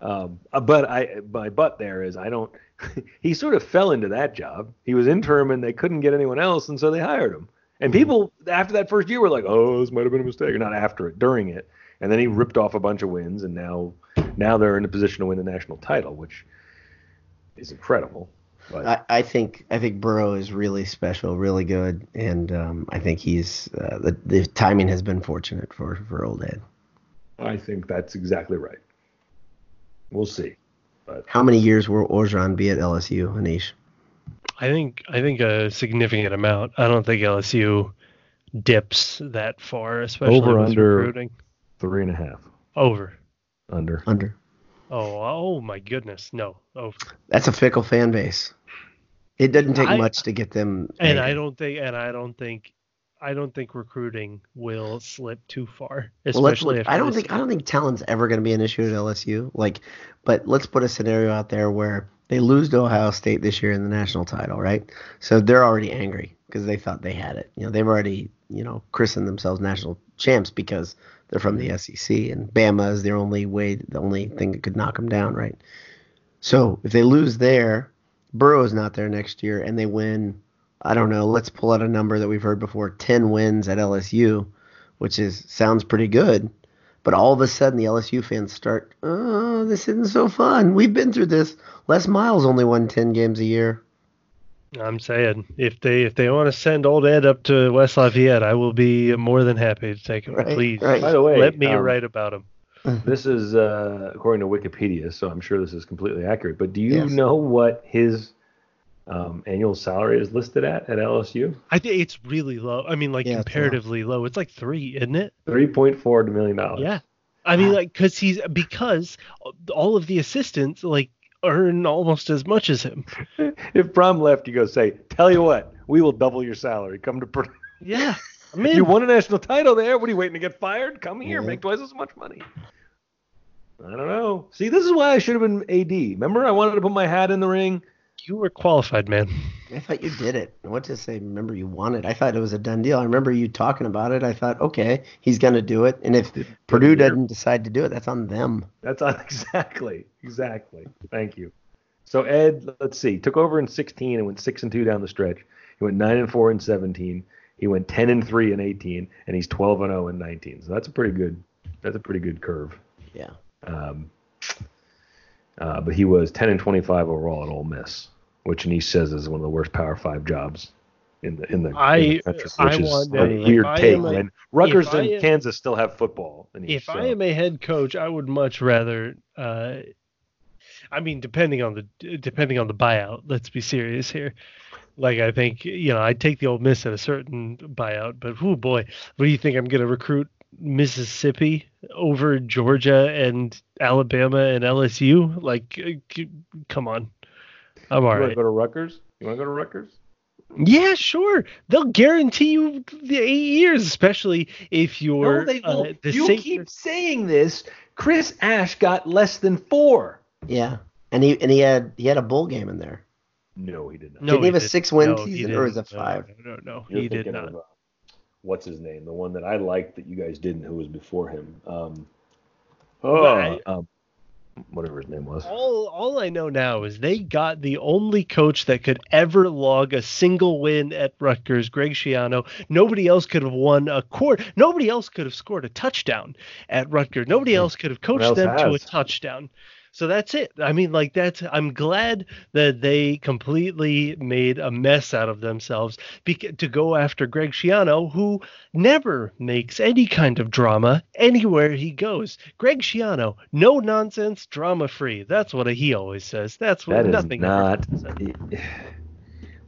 Um, uh, but I, my butt there is I don't. he sort of fell into that job. He was interim, and they couldn't get anyone else, and so they hired him. And people after that first year were like, "Oh, this might have been a mistake," or not after it, during it. And then he ripped off a bunch of wins, and now, now they're in a position to win the national title, which is incredible. But I, I think I think Burrow is really special, really good, and um, I think he's uh, the the timing has been fortunate for for old Ed. I think that's exactly right. We'll see. But How many years will Orgeron be at LSU, Anish? I think I think a significant amount. I don't think LSU dips that far, especially Over, under- recruiting. three and a half Over. under. Under. Oh, oh my goodness, no, over. That's a fickle fan base. It doesn't take I- much to get them. And angry. I don't think, and I don't think, I don't think recruiting will slip too far, Well, especially after I don't think I don't think talent's ever going to be an issue at LSU. Like, but let's put a scenario out there where they lose to Ohio State this year in the national title, right? So they're already angry because they thought they had it. You know, they've already you know christened themselves national champs because they're from the SEC and Bama is their only way, the only thing that could knock them down, right? So if they lose there, Burrow's not there next year, and they win. I don't know. Let's pull out a number that we've heard before: ten wins at LSU, which is sounds pretty good. But all of a sudden, the LSU fans start, oh, this isn't so fun. We've been through this. Les Miles only won 10 games a year. I'm saying if they if they want to send old Ed up to West Lafayette, I will be more than happy to take him. Right, Please, right. By the way, let me um, write about him. This is uh, according to Wikipedia, so I'm sure this is completely accurate. But do you Yes. know what his um, annual salary is listed at at LSU? I think it's really low. I mean, like Yeah, it's low. comparatively low. It's like three, isn't it? Three point four million dollars. Yeah. I mean, Wow. like, cause he's because all of the assistants like earn almost as much as him. If Brohm left, you go say, "Tell you what, we will double your salary. Come to Purdue. Yeah. I mean, You won a national title there. What are you waiting to get fired? Come here, Yeah. make twice as much money." I don't know. See, this is why I should have been AD. Remember, I wanted to put my hat in the ring. You were qualified, man. I thought you did it. What to say? Remember, you won it. I thought it was a done deal. I remember you talking about it. I thought, okay, he's going to do it. And if Purdue doesn't decide to do it, that's on them. That's on exactly, exactly. Thank you. So Ed, let's see, took over in 16 and went six and two down the stretch. He went nine and four in 17. He went 10 and three in 18, and he's 12 and 0 in 19. So that's a pretty good. That's a pretty good curve. Yeah. Um, uh, but he was 10 and 25 overall at Ole Miss, which he says is one of the worst Power Five jobs in the in the, in the country, I which is a weird I take. a- when Rutgers and am- Kansas still have football. each, If I so- am a head coach, I would much rather. Uh, I mean, depending on the depending on the buyout. Let's be serious here. Like I think you know, I'd take the old Miss at a certain buyout, but oh boy, what do you think? I'm going to recruit Mississippi over Georgia and Alabama and LSU? Like, uh, come on, I'm all you want to go to Rutgers? You want to go to Rutgers? Yeah, sure. They'll guarantee you the eight years, especially if you're No, they uh, won't. the you Saint- keep saying this. Chris Ash got less than four. Yeah. And he and he had he had a bowl game in there. No, he did not. No, Didn't he have a didn't. six-win No, season, or was didn't. it five? No, no, no, You're he did thinking not. What's his name? The one that I liked that you guys didn't, who was before him. Um, oh, I- um, whatever his name was. All all I know now is they got the only coach that could ever log a single win at Rutgers, Greg Schiano. Nobody else could have won a court. Nobody else could have scored a touchdown at Rutgers. Nobody else could have coached them to a touchdown. So that's it. I mean, like that's. I'm glad that they completely made a mess out of themselves bec- to go after Greg Schiano, who never makes any kind of drama anywhere he goes. Greg Schiano, no nonsense, drama free. That's what he always says. That's what That is nothing. not.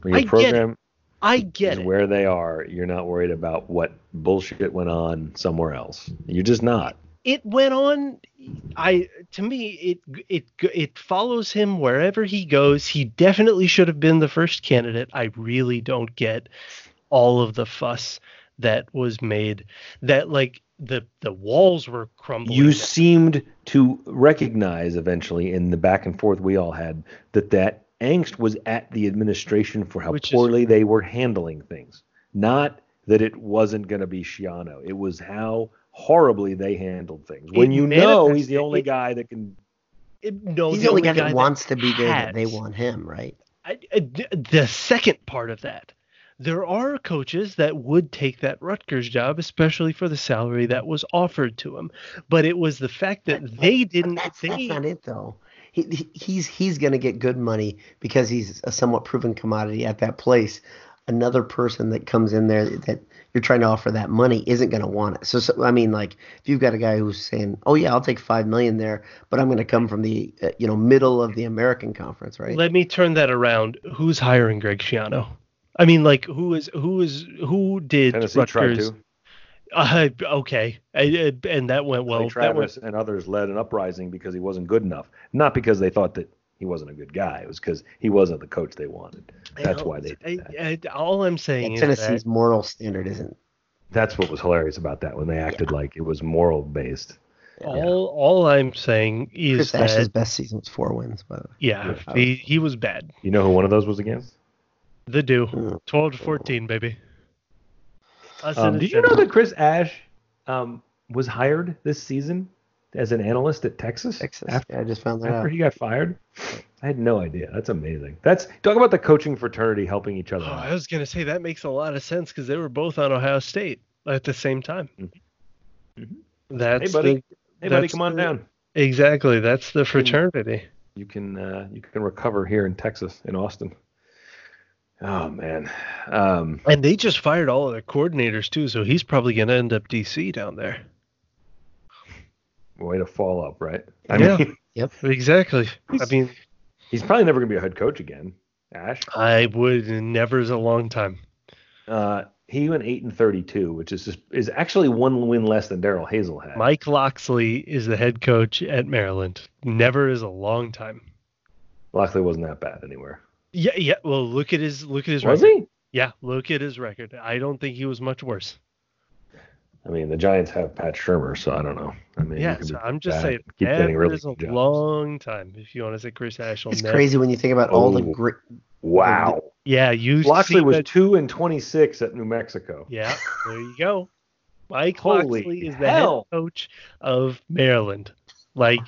When I your get it. program I get it. where they are, you're not worried about what bullshit went on somewhere else. You're just not. It went on i to me it it it follows him wherever he goes he definitely should have been the first candidate i really don't get all of the fuss that was made that like the the walls were crumbling You seemed to recognize eventually in the back and forth we all had that that angst was at the administration for how Which is- poorly they were handling things. Not that it wasn't going to be Schiano. It was how horribly they handled things. When It you know he's the only it- guy that can It- no He's the only guy that that wants to be there they want him, right? I, I- d- the second part of that, there are coaches that would take that Rutgers job, especially for the salary that was offered to him. But it was the fact that they didn't. That's, they, that's not it though. He, he he's he's gonna get good money because he's a somewhat proven commodity at that place. Another person that comes in there that you're trying to offer that money isn't gonna want it. So, so I mean, like if you've got a guy who's saying, "Oh yeah, I'll take five million there," but I'm gonna come from the uh, you know middle of the American Conference, right? Let me turn that around. Who's hiring Greg Schiano? I mean, like, who is who is who did Tennessee tried Rutgers? to. Uh, okay, I, I- and that went well. Clay That went, Travis and others led an uprising because he wasn't good enough. Not because they thought that he wasn't a good guy. It was because he wasn't the coach they wanted. That's why they did that. I, I, all I'm saying Yeah, is Tennessee's that moral standard isn't That's what was hilarious about that when they acted like it was moral based. All all I'm saying is Chris that Ash's best season was four wins, by the way. yeah, he, he was bad. You know who one of those was against? The do Mm. twelve to fourteen, baby. Um, did you know that Chris Ash um, was hired this season as an analyst at Texas? Texas. After, yeah, I just found that after out. he got fired? I had no idea. That's amazing. That's talk about the coaching fraternity helping each other Oh. I was gonna say that makes a lot of sense because they were both on Ohio State at the same time. Mhm. Mhm. That's Hey, buddy. the- Hey, buddy, come on the- down. exactly that's the fraternity. You can uh, you can recover here in Texas, in Austin. Oh man, um, And they just fired all of their coordinators too, so he's probably gonna end up DC down there. Way to fall up, right? I Yeah. mean, yep. Exactly. I mean, he's probably never gonna be a head coach again. Ash. I would never is a long time. Uh, he went eight and thirty-two, which is just, is actually one win less than Darrell Hazell had. Mike Locksley is the head coach at Maryland. Never is a long time. Locksley wasn't that bad anywhere. Yeah, yeah. Well, look at his look at his Was record. he? Yeah, look at his record. I don't think he was much worse. I mean, the Giants have Pat Shurmur, so I don't know. I mean, yeah, so I'm just bad saying, and keep getting really is a jobs. long time. If you want to say Chris Ash, will It's never- crazy when you think about all the Oh. great. Wow. Yeah, you Locksley see was that- two and twenty-six at New Mexico. Yeah, there you go. Mike Holy Locksley is the hell. head coach of Maryland. Like,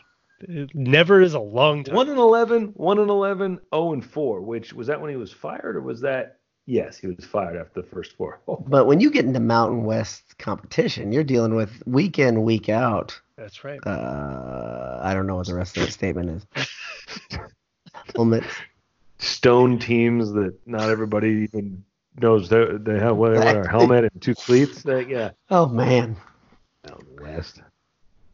never is a long time. One and 11, 1 and 11, 0 and four. Which was that when he was fired, or was that? Yes, he was fired after the first four. But when you get into Mountain West competition, you're dealing with week in, week out. That's right. Uh, I don't know what the rest of the statement is. Helmets. stone teams that not everybody even knows they, they have what they wear a helmet and two cleats. Like, yeah, Oh man. Mountain West.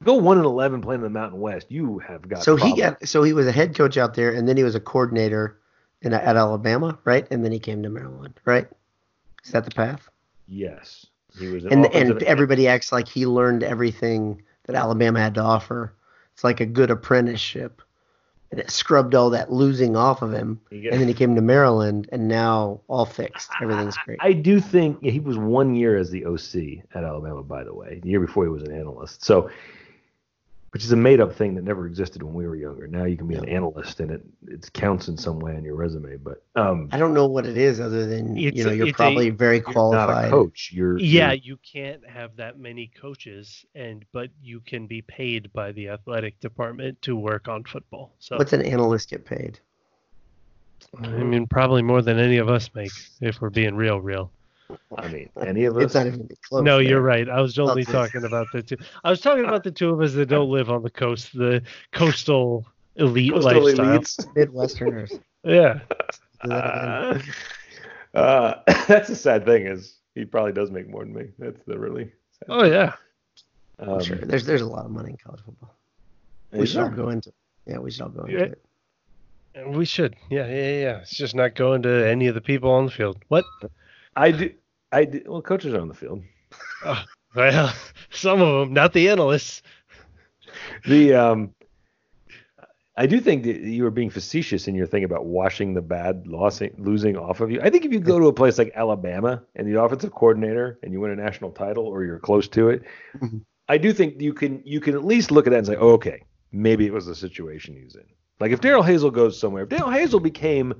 Go one and eleven playing in the Mountain West. You have got. So he got so he was a head coach out there, and then he was a coordinator in at Alabama, right? And then he came to Maryland, right? Is that the path? yes. He was an And and everybody acts like he learned everything that Alabama had to offer. It's like a good apprenticeship. And it scrubbed all that losing off of him, get- and then he came to Maryland, and now all fixed. Everything's great. I do think yeah, he was one year as the OC at Alabama, by the way. The year before he was an analyst. So, which is a made up thing that never existed when we were younger. Now you can be an analyst and it it counts in some way on your resume. But um, I don't know what it is other than It's you know you're it's a- probably very you're not a qualified. coach. You're Yeah, you're- you can't have that many coaches, and but you can be paid by the athletic department to work on football. So What's an analyst get paid? I mean, probably more than any of us make, if we're being real, real. I mean, any of us. It's not even close. no, man. you're right. I was only Okay. talking about the two. I was talking about the two of us that don't live on the coast, the coastal elite Coastal lifestyle. elites. Midwesterners. Yeah, Do that again. Uh, uh, that's the sad thing is he probably does make more than me. That's the really. Sad Oh yeah. um, sure. There's there's a lot of money in college football. We is should all go into. Yeah, we should all go into Yeah. it. We should. Yeah, yeah, yeah. It's just not going to any of the people on the field. What? I do. I do. Well, coaches are on the field. Well, some of them, not the analysts. The um, I do think that you were being facetious in your thing about washing the bad losing, losing off of you. I think if you go to a place like Alabama and the offensive coordinator and you win a national title or you're close to it, Mhm. I do think you can you can at least look at that and say, oh, okay, maybe it was the situation he's in. Like if Darrell Hazell goes somewhere, if Darrell Hazell became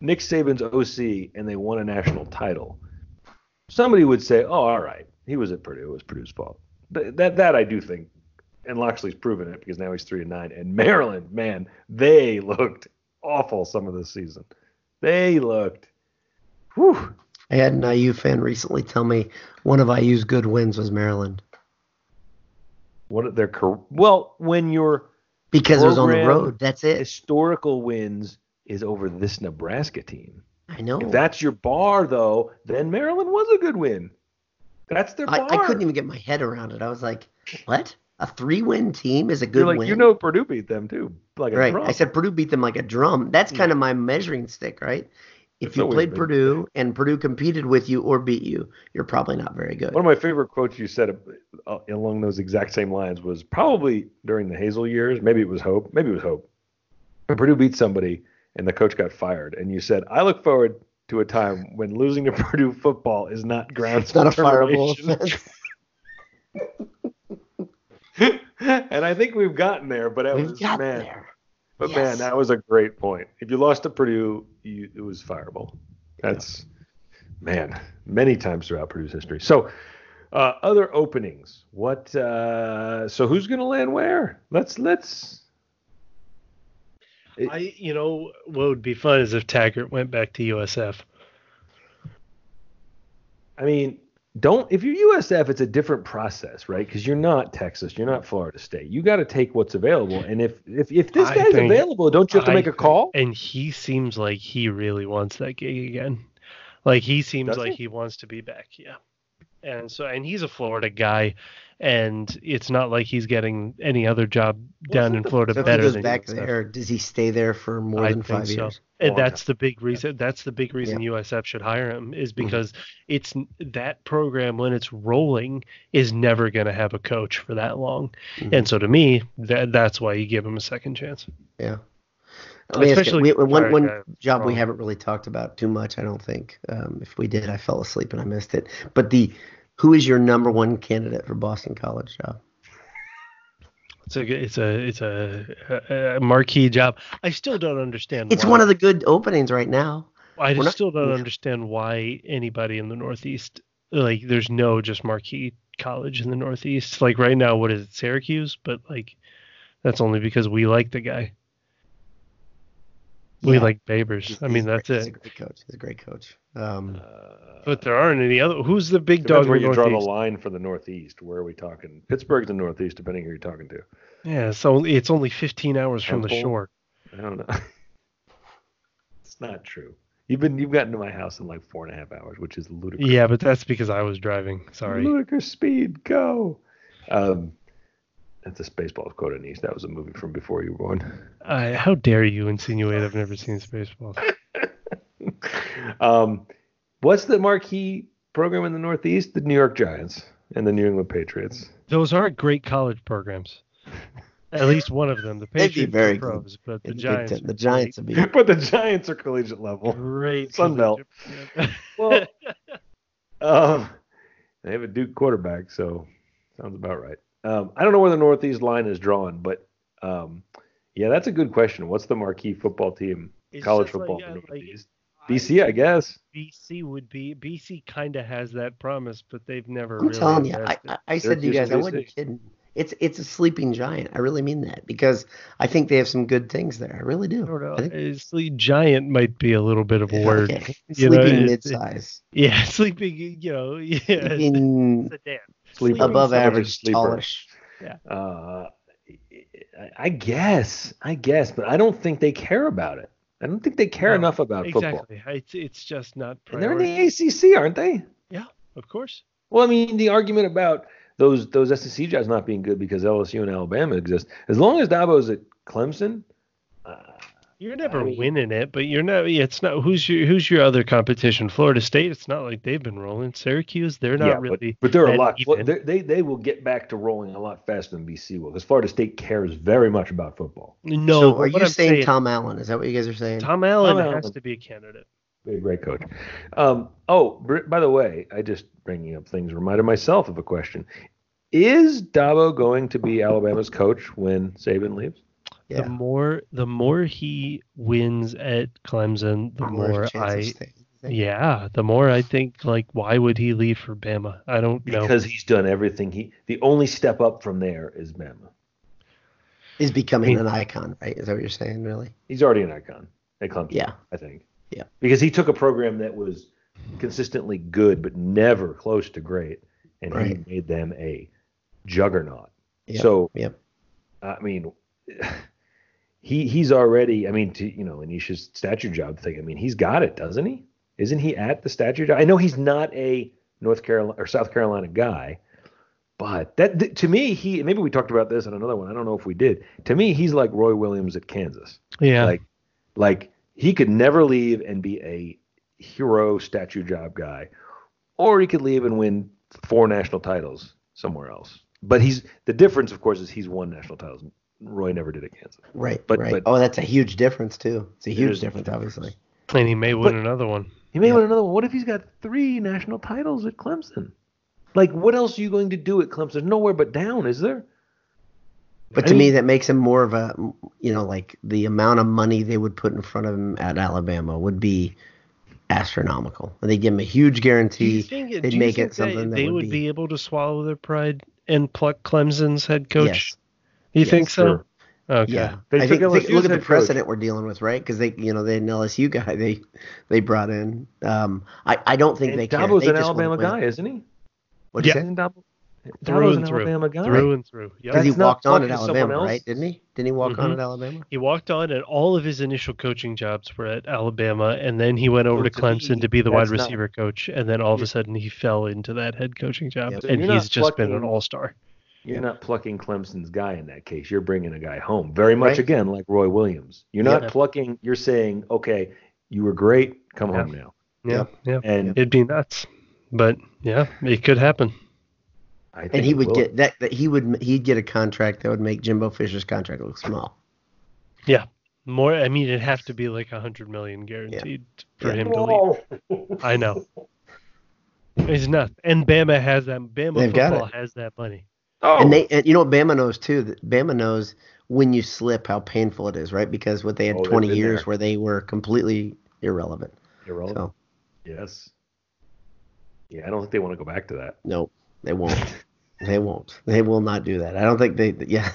Nick Saban's OC and they won a national title, somebody would say, oh, all right, he was at Purdue. It was Purdue's fault. Th- That that I do think and Locksley's proven it because now he's three and nine. And Maryland, man, they looked awful some of this season. They looked. Whew. I had an IU fan recently tell me one of IU's good wins was Maryland What their cor- well when your because it was on the road. That's it. historical wins is over this Nebraska team. I know. If that's your bar though, then Maryland was a good win. That's their I, bar. I couldn't even get my head around it. I was like, what? A three win team is a good You're like win? you know Purdue beat them too, like a right. drum. I said Purdue beat them like a drum. That's kind of my measuring stick, right? If It's you played been. Purdue and Purdue competed with you or beat you, you're probably not very good. One of my favorite quotes you said uh, along those exact same lines was probably during the Hazell years. Maybe it was Hope. Maybe it was Hope. When Purdue beat somebody and the coach got fired, and you said, "I look forward to a time when losing to Purdue football is not grounds It's not a for fireable termination. offense. and I think we've gotten there, but it We've was man, there. but Yes. man, that was a great point. If you lost to Purdue, you, it was fireable. That's man, many times throughout Purdue's history. So, uh, other openings. What? Uh, so who's going to land where? Let's let's. It- I, you know, what would be fun is if Taggart went back to USF. I mean, don't if you're USF, it's a different process, right? Because you're not Texas, you're not Florida State. You got to take what's available. And if if if this I guy's think- available, don't you have to I make a think- call? And he seems like he really wants that gig again. Like he seems Does like he? he? wants to be back. Yeah. And so, and he's a Florida guy, and it's not like he's getting any other job down in Florida So if he better goes than back there, does he stay there for more I than five so. years? And Long that's the big reason. That's the big reason USF should hire him is Mm-hmm. because it's that program when it's rolling is never going to have a coach for that long. Mhm. And so to me, that that's why you give him a second chance. Yeah. I mean, Especially we, if you one one guy job we haven't really talked about too much. I don't think. Um, if we did, I fell asleep and I missed it. But the who is your number one candidate for Boston College job? It's a it's a it's a, a marquee job. I still don't understand. It's why. one of the good openings right now. I we're not- still don't yeah. understand why anybody in the Northeast like there's no just marquee college in the Northeast. Like right now, what is it, Syracuse? But like that's only because we like the guy. We Yeah. like Babers. He's- I mean, that's great- He's a great coach. He's a great coach. Um, Uh, But there aren't any other. Who's the big dog where in the you draw the line for the Northeast. Where are we talking? Pittsburgh's the Northeast, depending who you're talking to. Yeah, so it's only 15 hours from the shore. I don't know. it's not true. You've been you've gotten to my house in like four and a half hours, which is ludicrous. Yeah, but that's because I was driving. Sorry. Ludicrous speed, go. Um, that's a Spaceballs quote, Anish. That was a movie from before you were born. I, how dare you insinuate I've never seen Spaceballs? um, what's the marquee program in the Northeast? The New York Giants and the New England Patriots. Those aren't great college programs. At least one of them. The They'd be Patriots very are good pros, but the in Big Giants. Ten. are the Giants would be. but the Giants are collegiate level. great. Sun Belt. Well, um, they have a Duke quarterback, so sounds about right. Um, I don't know where the Northeast line is drawn, but um, yeah, that's a good question. What's the marquee football team, It's college just like, football uh, in like, Northeast? BC, I guess. BC would be BC kind of has that promise, but they've never I'm really. telling you, I. I, I said to you guys, I wasn't kidding. It's it's a sleeping giant. I really mean that because I think they have some good things there. I really do. I don't know. I think- giant might be a little bit of a word. Okay. You know, Sleeping it- mid-size, Yeah, sleeping. You know, yeah. sleeping sedan. Sleeping. above Someone's average, sleeper. tallish. Uh, I- I guess, I guess, but I don't think they care about it. I don't think they care No, enough about football. Exactly. It's it's just not. And they're in the ACC, aren't they? Yeah, of course. Well, I mean, the argument about those those SEC jobs not being good because LSU and Alabama exist, as long as Dabo's at Clemson, uh, You're never I mean- winning it, but you're not. It's not. Who's your Who's your other competition? Florida State. It's not like they've been rolling. Syracuse. They're not yeah, really. but, but they're a lot. even. They, they they will get back to rolling a lot faster than BC will because Florida State cares very much about football. No. so are you I'm saying, Tom Allen? Is that what you guys are saying? Tom Allen Tom has Allen. to be a candidate. Be a great coach. Um, oh, by the way, I just bringing up things reminded myself of a question. Is Dabo going to be Alabama's coach when Saban leaves? Yeah. The more the more he wins at Clemson, the more chance of I staying. yeah, the more I think like why would he leave for Bama? I don't know. Because he's done everything. He the only step up from there is Bama. is becoming I mean- an icon, right? Is that what you're saying? Really? He's already an icon at Clemson. Yeah. I think. Yeah. Because he took a program that was consistently good but never close to great, and Right. he made them a juggernaut. Yep. So Yep. I mean, he he's already. I mean, to you know, Anish's statue job thing. I mean, he's got it, doesn't he? Isn't he at the statue job? I know he's not a North Carolina or South Carolina guy, but that th- to me, he maybe we talked about this in another one. I don't know if we did. To me, he's like Roy Williams at Kansas. yeah. Like, like he could never leave and be a hero statue job guy, or he could leave and win four national titles somewhere else. But he's the difference, of course, is he's won national titles. Roy never did at Kansas. Right. But- right. but- oh, that's a huge difference too. It's a huge is a difference, obviously. and he may win but- another one. He may Yeah. win another one. What if he's got three national titles at Clemson? Like, what else are you going to do at Clemson? There's nowhere but down, is there? But I to me, that makes him more of a, you know, like the amount of money they would put in front of him at Alabama would be astronomical. They give him a huge guarantee. think, they'd do you make think it something they, that they would would be- be able to swallow their pride and pluck Clemson's head coach? Yes. You Yes, think so? sure. Okay. Yeah, They I think, think- look at the head coach. we're dealing with, right? Because they, you know, they had an LSU guy they they brought in. Um, I I don't think And they care. Dabo's They an just Alabama guy, isn't he? What'd you Yeah. say? Dabo? Through and through. Alabama guy. Through and through. Yep. Because he walked on at Alabama, right? Didn't he? Didn't he walk on Mhm. at Alabama? He walked on, and all of his initial coaching jobs were at Alabama, and then he went over Well, to to Clemson me, to be the wide that's not- receiver coach, and then all of a sudden he fell into that head coaching job, Yep. And he's just been an all star. You're not plucking Clemson's guy in that case. You're bringing a guy home. Very much Right. again like Roy Williams. You're not Yeah. plucking. You're saying, okay, you were great. Come Yeah. home now. Yeah, Yep. yeah, And it'd be nuts, but yeah, it could happen. I think And he would will. get that, that. He would he'd get a contract that would make Jimbo Fisher's contract look small. Yeah, more, I mean, it'd have to be like a hundred million guaranteed for Yeah. him to leave. I know. It's nuts, and Bama has that. Bama They've football has that money. Oh, And they, and you know what Bama knows too. That Bama knows when you slip how painful it is, right? Because what they had Oh, 20 years there. where they were completely irrelevant. irrelevant. So Yes. Yeah, I don't think they want to go back to that. no, they won't. they won't. They will not do that. I don't think they. Yeah,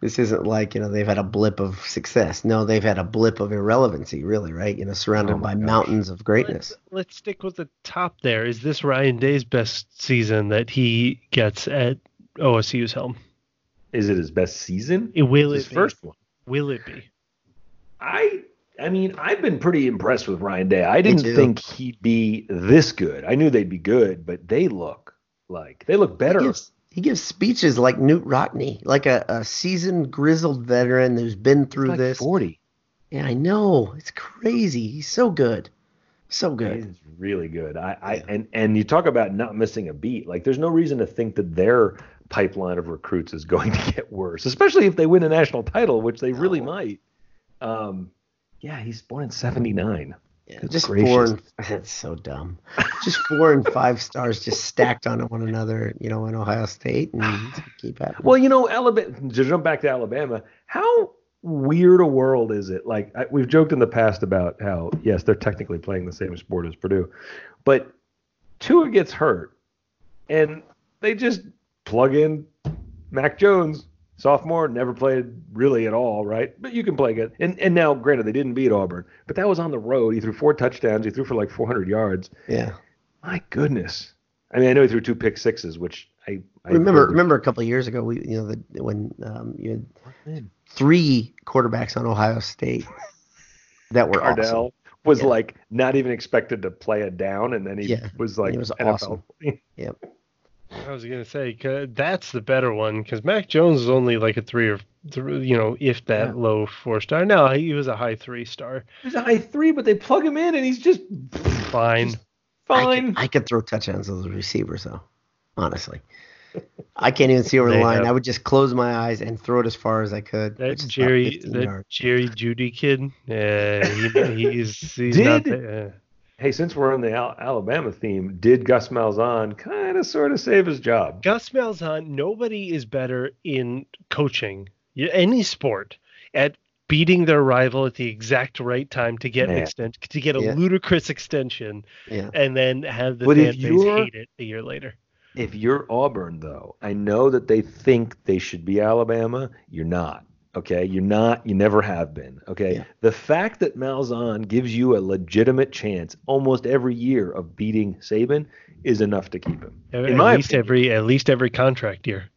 this isn't like you know they've had a blip of success. No, they've had a blip of irrelevancy, really, right? You know, surrounded Oh by gosh. mountains of greatness. Let's, let's stick with the top there. Is this Ryan Day's best season that he gets at Oh, OSU's helm? Is it his best season? It will His it be? first one. Will it be? I I mean, I've been pretty impressed with Ryan Day. I didn't think he'd be this good. I knew they'd be good, but they look like they look better. He gives, he gives speeches like Knute Rockne, like a, a seasoned, grizzled veteran who's been through like this. 40. Yeah, I know. It's crazy. He's so good. So good. He's really good. I, I Yeah. and and you talk about not missing a beat. Like there's no reason to think that their pipeline of recruits is going to get worse, especially if they win a national title, which they really might. Um, yeah, he's born in '79. Yeah, just gracious. four and that's so dumb. Just four and five stars just stacked on one another, you know, in Ohio State and keep at Well, you know, Alabama. To jump back to Alabama, how weird a world is it? Like I, we've joked in the past about how yes, they're technically playing the same sport as Purdue, but Tua gets hurt, and they just plug in Mac Jones, sophomore, never played really at all, right? But you can play good. And and now, granted, they didn't beat Auburn, but that was on the road. He threw four touchdowns. He threw for like 400 yards. Yeah. My goodness. I mean, I know he threw two pick sixes, which I, I Remember remember a couple of years ago we you know the when um, you had three quarterbacks on Ohio State that were Cardale awesome. was Yeah. like not even expected to play a down, and then he Yeah, was like he was NFL. I was gonna say that's the better one because Mac Jones is only like a three or three, you know, if that Yeah. low four star. No, he was a high three star. He's a high three, but they plug him in, and he's just Fine. I fine. could, I could throw touchdowns to those receivers though. Honestly. I can't even see over the line. have- I would just close my eyes and throw it as far as I could. That which is about Jerry, that yards. Jerry Jeudy kid, yeah, he, he's he's not Did- there. Uh, Hey, since we're on the Al- Alabama theme, did Gus Malzahn kind of sort of save his job? Gus Malzahn, nobody is better in coaching any sport at beating their rival at the exact right time to get an Man. extent to get a Yeah. ludicrous extension Yeah. and then have the But fan base hate it a year later. If you're Auburn, though, I know that they think they should be Alabama. You're not. Okay, you're not. You never have been. Okay, Yeah. the fact that Malzahn gives you a legitimate chance almost every year of beating Saban is enough to keep him. At, In at my least opinion. every at least every contract year.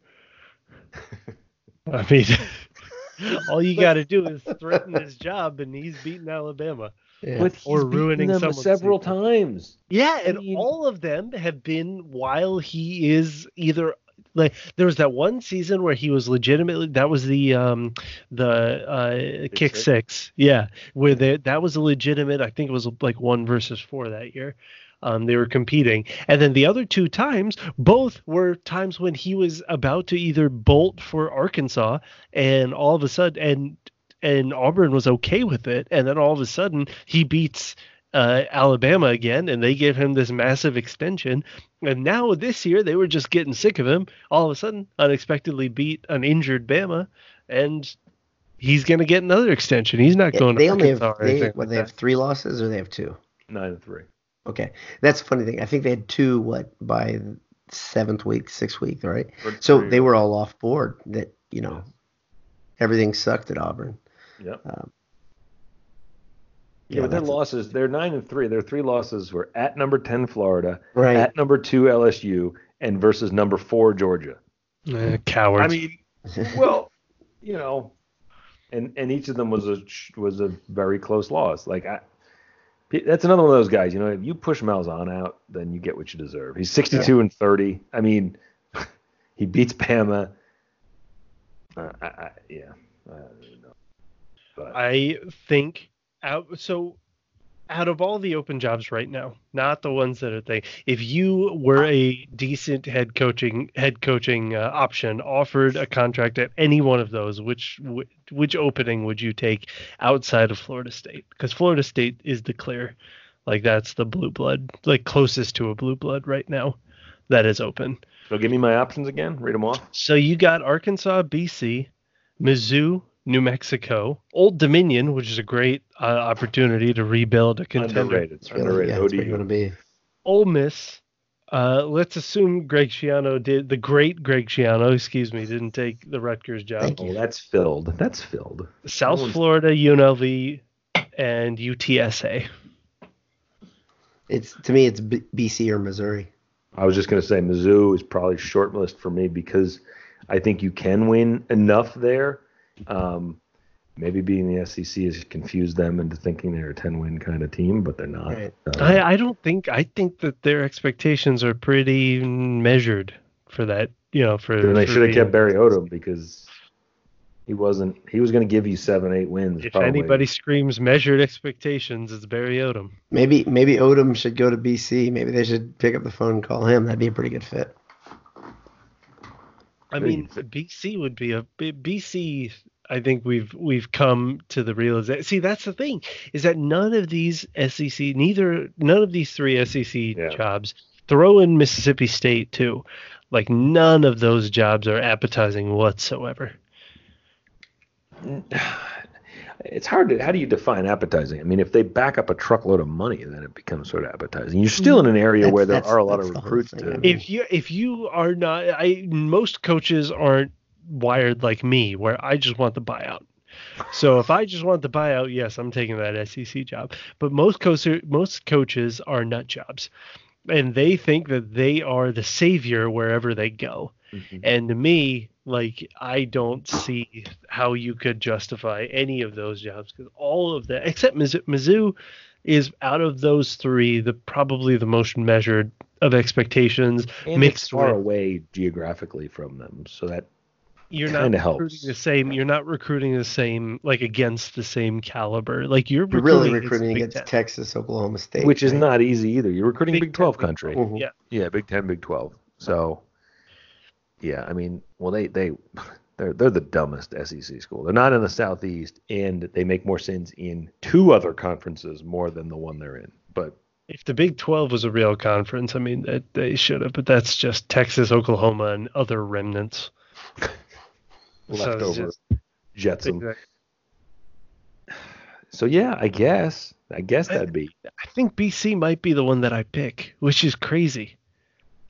I mean, all you got to do is threaten his job, and he's beating Alabama. Yeah. But he's Or beaten ruining them several season. times. Yeah, and mean- all of them have been while he is either like there was that one season where he was legitimately that was the um the uh kick six? six. Yeah, where they, that was a legitimate I think it was like 1 versus 4 that year. Um, they were competing, and then the other two times, both were times when he was about to either bolt for Arkansas, and all of a sudden, and and Auburn was okay with it, and then all of a sudden he beats uh, Alabama again, and they give him this massive extension. And now this year, they were just getting sick of him. All of a sudden, unexpectedly beat an injured Bama, and he's going to get another extension. He's not going. they to only have Arkansas or they, anything what, like they have three losses or they have two. Nine and three. Okay, that's a funny thing. I think they had two. What by seventh week, sixth week, right? Or So they were all off board. That you know, everything sucked at Auburn. Yep. Um, Yeah, but their losses, they're nine and three. Their three losses were at number ten Florida, right. at number two LSU, and versus number four Georgia. Eh, cowards. I mean, well, you know, and and each of them was a was a very close loss. Like I, that's another one of those guys. You know, if you push Malzahn out, then you get what you deserve. He's 62 and 30. I mean, he beats Bama. Uh, I, I, yeah, I don't even know. But I think out so out of all the open jobs right now, not the ones that are thing. If you were a decent head coaching head coaching uh, option offered a contract at any one of those, which which, which opening would you take outside of Florida State? Because Florida State is the clear, like that's the blue blood, like closest to a blue blood right now, that is open. so give me my options again. Read them off. So you got Arkansas, BC, Mizzou, New Mexico, Old Dominion, which is a great uh, opportunity to rebuild a contender. Underrated. It's really, Underrated. yeah, that's where you want to be. Ole Miss. Uh, let's assume Greg Schiano did the great Greg Schiano, excuse me, didn't take the Rutgers job. Thank Oh, that's filled. That's filled. South No Florida, UNLV, and UTSA. It's to me, it's B- BC or Missouri. I was just going to say Mizzou is probably shortlist for me because I think you can win enough there. Um, maybe being the SEC has confused them into thinking they're a 10 win kind of team, but they're not. Right. Uh, I, I don't think I think that their expectations are pretty measured for that. You know, for then they should have kept Barry Odom because he wasn't. He was going to give you seven, eight wins. If probably. anybody screams measured expectations, it's Barry Odom. Maybe maybe Odom should go to BC. Maybe they should pick up the phone and call him. That'd be a pretty good fit. I mean. BC would be a BC. I think we've we've come to the realization. See, that's the thing is that none of these SEC, neither none of these three SEC Yeah. jobs, throw in Mississippi State too, like none of those jobs are appetizing whatsoever. It's hard to. How do you define appetizing? I mean, if they back up a truckload of money, then it becomes sort of appetizing. You're still in an area That's- where there are a lot of that's the whole recruits to. If you if you are not, I most coaches aren't wired like me, where I just want the buyout. So if I just want the buyout, yes, I'm taking that SEC job. But most coaches most coaches are nut jobs, and they think that they are the savior wherever they go. Mhm. And to me, like I don't see how you could justify any of those jobs because all of that, except Mizzou, Mizzou, is out of those three the probably the most measured of expectations. and it's mixed far with- away geographically from them, so that You're not recruiting helps. the same. You're not recruiting the same like against the same caliber. Like you're You're recruiting really recruiting Big against Texas, Oklahoma State, which is not easy either. You're recruiting Big Big, 12 Ten, Big country. 12. Mhm. Yeah. Yeah, Big 10, Big 12. So, yeah, I mean, well, they they they're they're the dumbest SEC school. They're not in the Southeast, and they make more sense in two other conferences more than the one they're in. But If the Big 12 was a real conference, I mean, that they should have, but that's just Texas, Oklahoma, and other remnants. So leftover just- Jetsam. So yeah, I guess I guess that'd be. I think BC might be the one that I pick, which is crazy.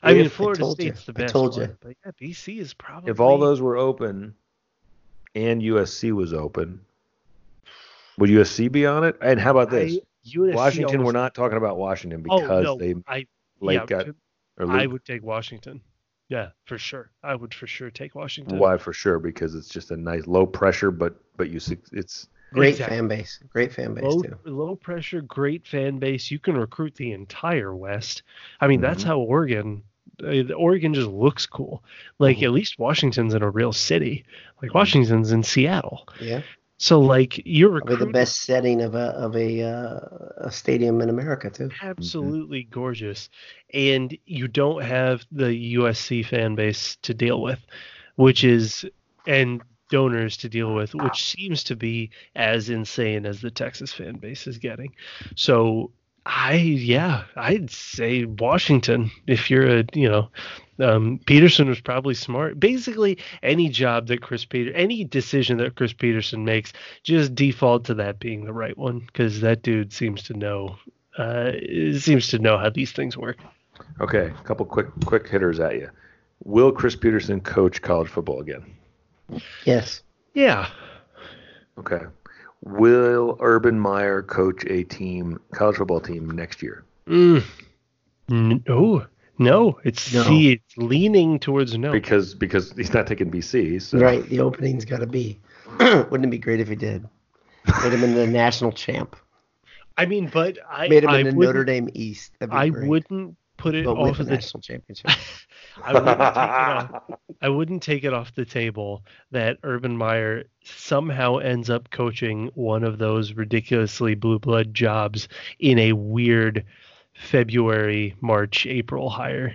I mean, I Florida you. State's the best. I told you. one, but yeah, BC is probably. If all those were open, and USC was open, would USC be on it? And how about this? I, Washington. almost- We're not talking about Washington Oh because no, they I late yeah, got or I would take Washington. Yeah, for sure. I would for sure take Washington. Why for sure? Because it's just a nice low pressure, but but you it's Great Exactly. fan base. Great fan base Low, too. low pressure, great fan base. You can recruit the entire West. I mean, that's Mhm. how Oregon. Uh, Oregon just looks cool. Like Mhm. at least Washington's in a real city. Like. Washington's in Seattle. Yeah, So like you're recruiting the best setting of a of a uh, a stadium in America too. absolutely gorgeous and you don't have the USC fan base to deal with which is and donors to deal with which seems to be as insane as the Texas fan base is getting so I yeah, I'd say Washington. If you're a you know, um, Petersen was probably smart. Basically, any job that Chris Peter, any decision that Chris Petersen makes, just default to that being the right one because that dude seems to know, uh, seems to know how these things work. Okay, a couple quick quick hitters at you. Will Chris Petersen coach college football again? Yes. Yeah. Okay. Will Urban Meyer coach a team, college football team next year? Mm. No, no. It's No. see, it's leaning towards no. Because because he's not taking BC. So. Right. The opening's got to be. Wouldn't it be great if he did? Made him into the national champ. I mean, but I Made him I into Notre Dame East. That'd be I great. wouldn't put it but off with of the the national championship. I wouldn't, take it off, I wouldn't take it off the table that Urban Meyer somehow ends up coaching one of those ridiculously blue blood jobs in a weird February, March, April hire.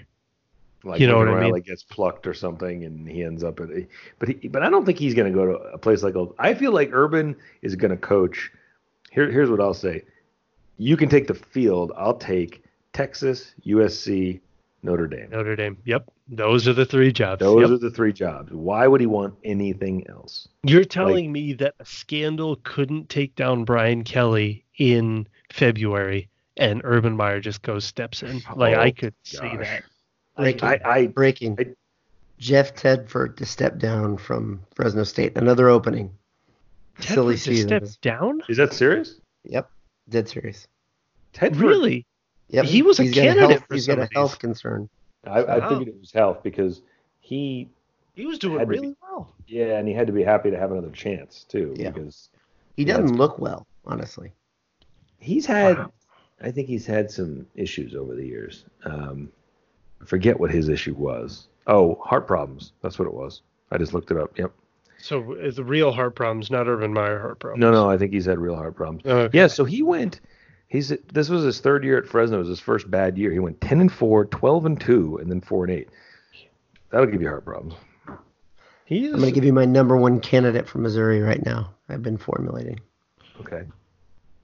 like You know what I mean? Like gets plucked or something, and he ends up at. A, but he, but I don't think he's going to go to a place like. I feel like Urban is going to coach. Here, here's what I'll say. You can take the field. I'll take Texas, USC, Notre Dame. Notre Dame. Yep. Those are the three jobs. Those Yep. are the three jobs. Why would he want anything else? You're telling me that a scandal couldn't take down Brian Kelly in February and Urban Meyer just goes steps in. Like Oh, I could see that. Breaking. I, I Breaking. I- Jeff Tedford to step down from Fresno State. Another opening. Silly Tedford to season. step down? is that serious? Yep. Dead serious. Tedford. Really? Yep. He was a He's candidate health, for He's some got a of these. health concern. I, I Wow. figured it was health because he, He was doing Had to be. really well. yeah, and he had to be happy to have another chance too Yeah. because He doesn't it's- look well, honestly. He's had, Wow. I think he's had some issues over the years. Um, I forget what his issue was. Oh, heart problems. That's what it was. I just looked it up. Yep. So it's the real heart problems, not Urban Meyer heart problems. No, no, I think he's had real heart problems. Okay. Yeah, so he went. He's this was his third year at Fresno. It was his first bad year. He went 10 and 4, 12 and 2, and then 4 and 8. That'll give you heart problems. He is. I'm going to give you my number one candidate from Missouri right now. I've been formulating Okay.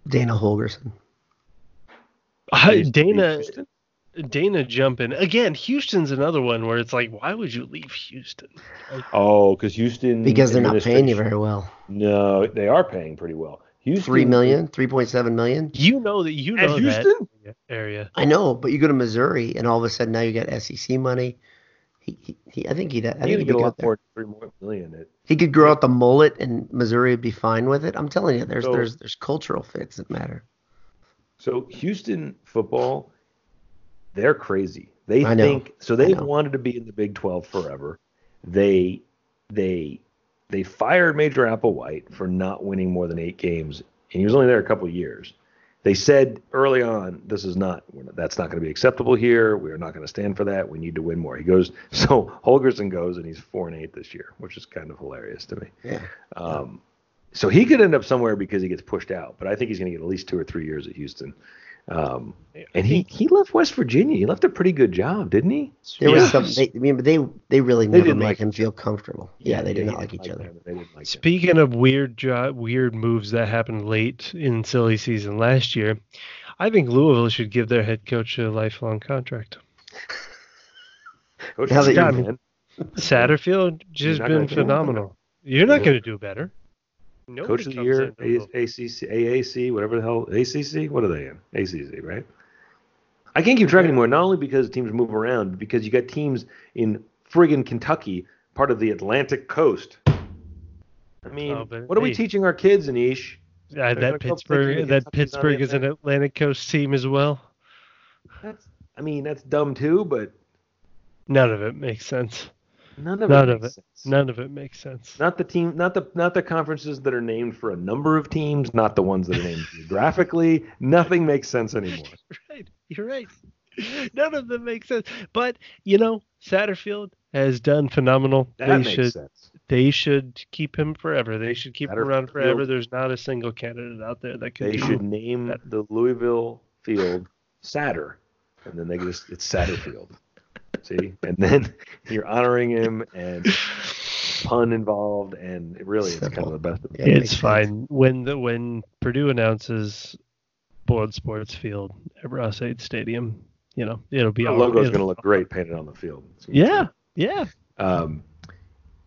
Dana Holgorsen. Uh, He used to be Dana Dana jumping again. Houston's another one where it's like, why would you leave Houston? Oh, because Houston. Because they're not paying you very well. No, they are paying pretty well. Houston. Three million, three point seven million. You know that you At know Houston? that area. I know, but you go to Missouri, and all of a sudden now you got SEC money. He, he, he I think he'd, I I think think he'd get be a good lot there. more. Three more million. At, He could grow out the mullet, and Missouri would be fine with it. I'm telling you, there's So- there's there's cultural fits that matter. So Houston football, they're crazy. They I know. think so. They know. wanted to be in the Big Twelve forever. They they they fired Major Applewhite for not winning more than eight games, and he was only there a couple of years. They said early on, "This is not we're not- that's not going to be acceptable here. We are not going to stand for that. We need to win more." He goes so Holgorsen goes, and he's four and eight this year, which is kind of hilarious to me. Yeah. Um, so he could end up somewhere because he gets pushed out, but I think he's going to get at least two or three years at Houston. Um, and he, he left West Virginia. He left a pretty good job, didn't he? There Yeah. was some. They, I mean, but they they really They never didn't made like him feel comfortable. Yeah, they did not like didn't each other. him. They him. Speaking of weird jo- weird moves that happened late in silly season last year, I think Louisville should give their head coach a lifelong contract. Coach Now that you're- man. Satterfield just been phenomenal. You're not going to do better. Nobody Coach of the year, in A- ACC, AAC, whatever the hell, ACC. What are they in? ACC, right? I can't keep track anymore. Not only because teams move around, but because you got teams in friggin' Kentucky, part of the Atlantic Coast. I mean, Oh, but what are we hey. teaching our kids, Anish? Uh, that Pittsburgh, that that Kentucky's on the Pittsburgh is an Atlantic. Atlantic Coast team as well. That's, I mean, that's dumb too, but None of it makes sense. None of None it of makes it. sense. None of it makes sense. Not the team, not the not the conferences that are named for a number of teams, not the ones that are named geographically. Nothing makes sense anymore. right. You're right. None of them make sense. But you know, Satterfield has done phenomenal. That they makes should sense. they should keep him forever. They should keep him around forever. There's not a single candidate out there that can They should name that. the Louisville field Satter, and then they just it's Satterfield. See, and then you're honoring him, and pun involved, and really, it's kind of the best. Of Yeah, it makes it's sense. fine when the when Purdue announces Boyd Sports Field at Ross-Ade Stadium. You know, it'll be The all- logo's going to look great painted on the field. Yeah, yeah. Um,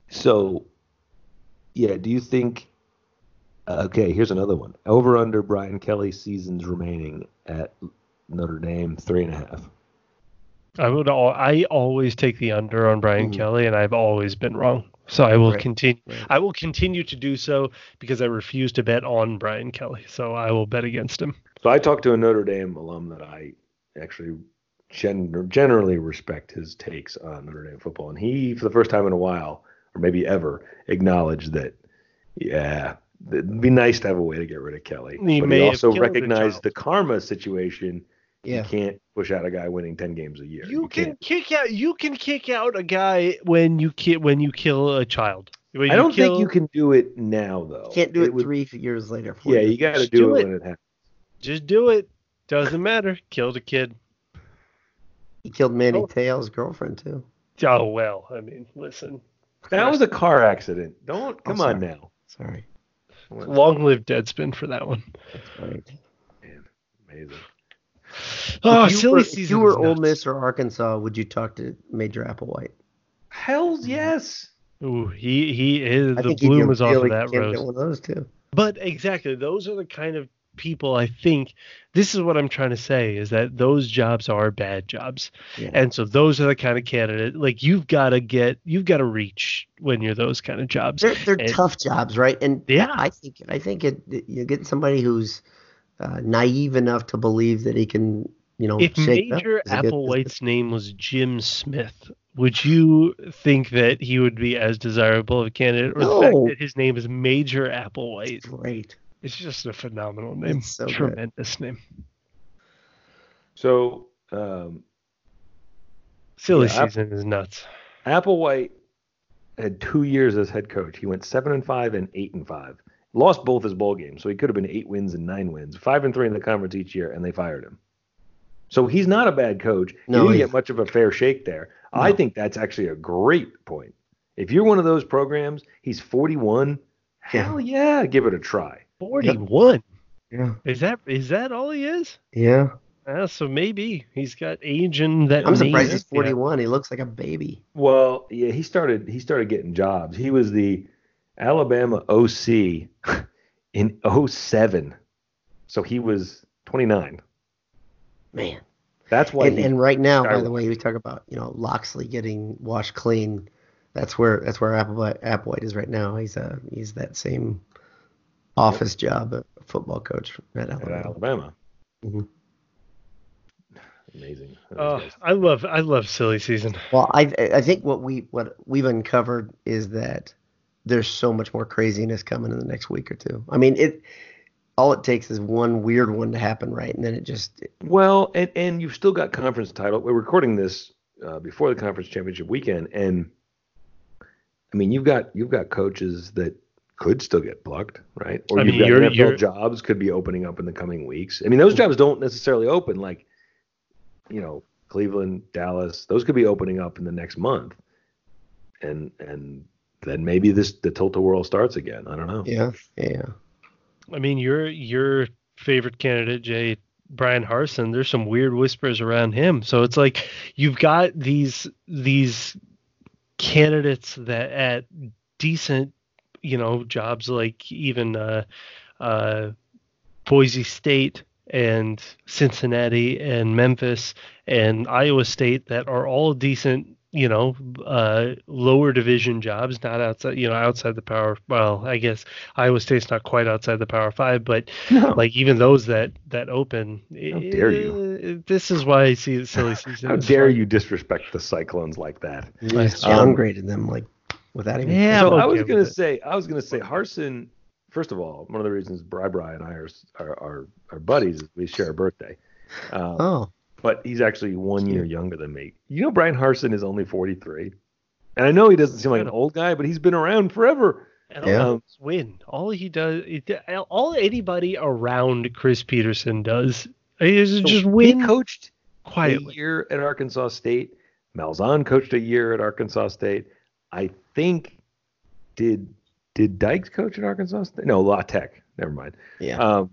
so, yeah, do you think? uh, Okay, here's another one. Over under Brian Kelly seasons remaining at Notre Dame three and a half. I would. All, I always take the under on Brian Mhm. Kelly, and I've always been wrong. So I will Right, continue. right. I will continue to do so because I refuse to bet on Brian Kelly. So I will bet against him. So I talked to a Notre Dame alum that I actually gen- generally respect his takes on Notre Dame football, and he, for the first time in a while, or maybe ever, acknowledged that, yeah, it'd be nice to have a way to get rid of Kelly. He but may he also recognized the karma situation. Yeah. You can't push out a guy winning ten games a year. You can can't. kick out. You can kick out a guy when you ki- when you kill a child. When I you don't kill- think you can do it now, though. Can't do it, would- three years later. four Yeah, years you got to do, do it, it. when it happens. Just do it. Doesn't matter. Killed a kid. He killed Manti Oh. Te'o's girlfriend too. Oh well. I mean, listen. That was a car accident. Don't come on now. Sorry. Long live Deadspin for that one. That's right. Man, amazing. Oh, if you silly were, season. If you were is Ole. Miss or Arkansas, would you talk to Major Applewhite? Hell's mm-hmm. yes. Ooh, he he is I the think bloom get is off of that candidate rose. One of those too. But exactly, those are the kind of people I think. This is what I'm trying to say is that those jobs are bad jobs, Yeah. and so those are the kind of candidate like you've got to get, you've got to reach when you're those kind of jobs. They're they're And- tough jobs, right? And Yeah. I think I think it, it- you get somebody who's uh, naive enough to believe that he can, you know, If shake it up Major is good- Applewhite's name was Jim Smith, would you think that he would be as desirable of a candidate, or the fact No. that his name is Major Applewhite? Great. It's just a phenomenal name, It's so good. tremendous name. So um, Silly Yeah, App- season is nuts. Applewhite had two years as head coach. He went seven and five and eight and five. Lost both his bowl games, so he could have been eight wins and nine wins, five and three in the conference each year, and they fired him. So he's not a bad coach. No, he didn't he's- get much of a fair shake there. I think that's actually a great point. If you're one of those programs, he's 41. Yeah. Hell yeah, give it a try. Forty-one. Yeah. Is that is that all he is? Yeah. Uh, so maybe he's got age and that. I'm surprised he's 41. He looks like a baby. Well, yeah, he started he started getting jobs. He was the Alabama OC in 07. So he was 29. Man. That's why and, he, and right now, by the way, we talk about you know Locksley getting washed clean. That's where that's where Applewhite, Applewhite is right now. He's uh he's that same office job, a football coach at at Alabama. Alabama. Mhm. Amazing. Oh, I love I love silly season. Well, I I think what we what we've uncovered is that there's so much more craziness coming in the next week or two. I mean, it all it takes is one weird one to happen, right? And then it just Well, and and you've still got conference title. We're recording this uh, before the conference championship weekend, and I mean you've got you've got coaches that could still get plucked, right? Or I you've mean, got you're- NFL you're- jobs could be opening up in the coming weeks. I mean those jobs don't necessarily open like you know Cleveland, Dallas. Those could be opening up in the next month, and and then maybe this the tilt whirl starts again. I don't know. yeah yeah I mean, your your favorite candidate, Jay Bryan Harsin. There's some weird whispers around him. So it's like you've got these these candidates that at decent, you know, jobs like even uh, uh, Boise State and Cincinnati and Memphis and Iowa State that are all decent, you know, uh, lower division jobs, not outside, you know, outside the power. Well, I guess Iowa State's not quite outside the Power Five, but No. like even those that that open. How dare you. This is why I see the silly season. How dare fun. you disrespect the Cyclones like that? you just Um, downgraded them like without even Yeah, so I'm I was gonna it. say, I was gonna say, Harsin. First of all, one of the reasons Bri Bri and I are are, are, are buddies is we share a birthday. Um, oh But he's actually one year younger than me. You know, Bryan Harsin is only 43, and I know he doesn't seem like an old guy, but he's been around forever. And Yeah. all he does win. All he does, all anybody around Chris Petersen does is just win He coached a quietly. year at Arkansas State. Malzahn coached a year at Arkansas State. I think did did Dykes coach at Arkansas State? No, La Tech. Never mind. yeah Um,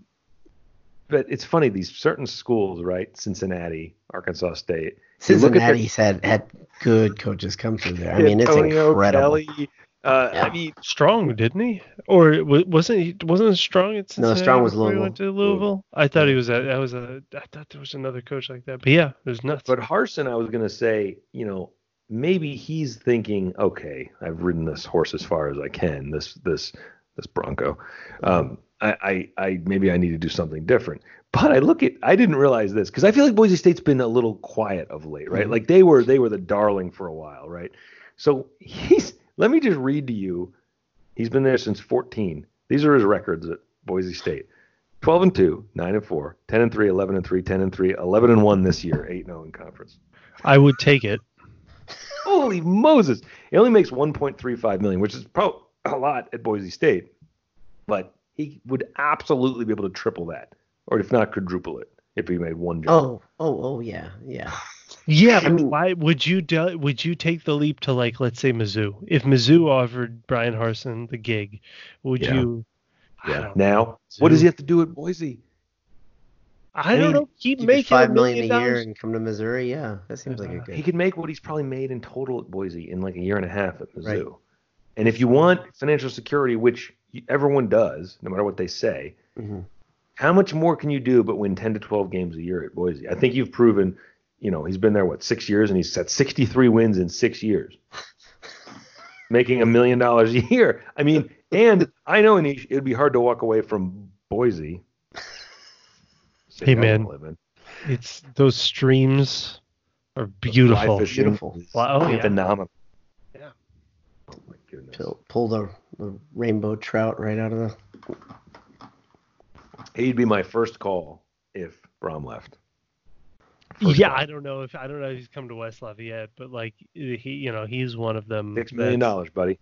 but it's funny these certain schools, right? Cincinnati, Arkansas State. Cincinnati look at their- had had good coaches come through there. I mean, it's Antonio, incredible. Kelly, uh, Yeah. I mean, Strong, didn't he? Or wasn't he? Wasn't Strong at Cincinnati? No, Strong was before he Louisville. went to Louisville. I thought he was. At, I was a. I thought there was another coach like that. But yeah, it was nuts. But Harsin, I was going to say, you know, maybe he's thinking, okay, I've ridden this horse as far as I can, this this this Bronco. Um, I, I, I maybe I need to do something different. But I look at, I didn't realize this because I feel like Boise State's been a little quiet of late, right? Mhm. Like they were they were the darling for a while, right? So he's. Let me just read to you. He's been there since 14. These are his records at Boise State. 12 and 2, 9 and 4, 10 and 3, 11 and 3, 10 and 3, 11 and 1 this year, 8 0 in conference. I would take it. Holy Moses! He only makes 1.35 million, which is probably a lot at Boise State, but he would absolutely be able to triple that, or if not quadruple it, if he made one jump. Oh, oh, oh, yeah, yeah. Yeah, I but mean- why would you do, would you take the leap to like let's say Mizzou? If Mizzou offered Bryan Harsin the gig, would Yeah. you? Yeah. don't, Now, what does he have to do at Boise? I don't know. He'd You make get a million million a year and come to Missouri. Yeah, that seems like a Uh, good. He could make what he's probably made in total at Boise in like a year and a half at Mizzou. Right. And if you want financial security, which y- everyone does, no matter what they say, Mhm. how much more can you do but win 10 to 12 games a year at Boise? I think you've proven, you know, he's been there, what, six years, and he's set 63 wins in six years, making a million dollars a year. I mean, and I know Anish, it would be hard to walk away from Boise. Hey, man. It's those streams are beautiful. Beautiful. Wow, oh, yeah. phenomenal. Yeah. Oh my goodness. Pull, pull the, the rainbow trout right out of the. He'd be my first call if Brohm left. First Yeah, call. I don't know if I don't know if he's come to West Lafayette, but like he, you know, he's one of them. Six million dollars, buddy.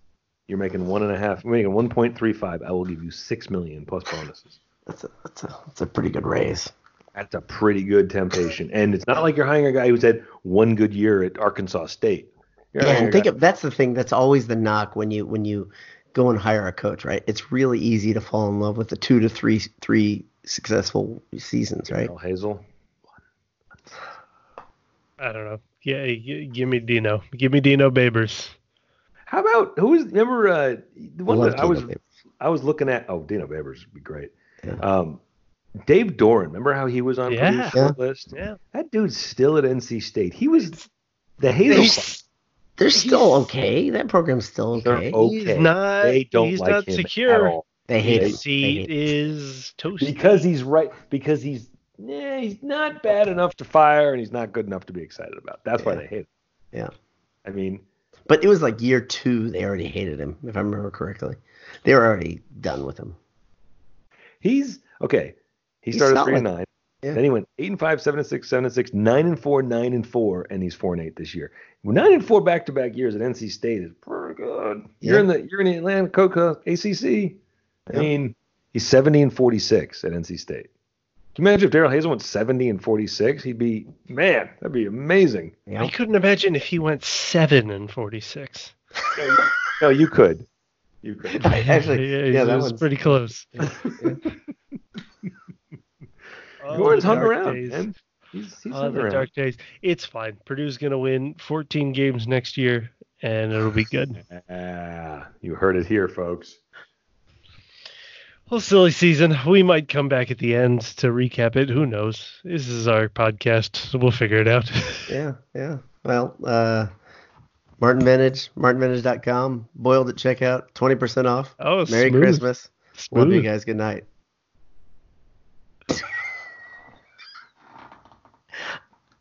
You're making one and a half. You're making one point three five. I will give you six million plus bonuses. That's a that's a that's a pretty good raise. That's a pretty good temptation. And it's not like you're hiring a guy who's had one good year at Arkansas State. You're Yeah, hiring and think guy- of that's the thing that's always the knock when you when you go and hire a coach, right? It's really easy to fall in love with the two to three three successful seasons, right? Al Hazell. I don't know. Yeah, give me Dino. Give me Dino Babers. How about who was remember uh, the one Love that I was Babers. I was looking at? Oh, Dino Babers would be great. Yeah. Um, Dave Doeren. Remember how he was on Yeah. Purdue's short list? Yeah. That dude's still at NC State. He was the Hazell. They're still okay. That program's still They're okay. okay. He's not. they don't he's like not him secure. at all. They hate His him. Seat hate is toasty. because he's right because he's yeah, he's not bad enough to fire and he's not good enough to be excited about. That's why they hate him. Yeah. I mean, But it was like year two they already hated him, if I remember correctly. They were already done with him. he's okay. He He's started three and solid. nine. Yeah. Then he went eight and five, seven and six, seven and six, nine and four, nine and four, and he's four and eight this year. Nine and four back to back years at NC State is pretty good. You're in the you're in the Atlanta Coca ACC. I Yeah. mean, he's seventy and forty six at NC State. Can you imagine if Darrell Hazell went seventy and forty six? He'd be man, that'd be amazing. Yeah. I couldn't imagine if he went seven and forty-six. No, you could. You could. Actually, yeah, yeah, that was pretty close. Yeah. Oh, Gordon's hung around, days. man. He's, he's Oh, hung the around. dark days. It's fine. Purdue's gonna win 14 games next year, and it'll be good. Ah, you heard it here, folks. Well, silly season. We might come back at the end to recap it. Who knows? This is our podcast, so we'll figure it out. Yeah, yeah. Well, uh, Martin Vintage, martinvintage.com, boiled at checkout, 20% off. oh, Merry smooth. Christmas. Love you guys. Good night.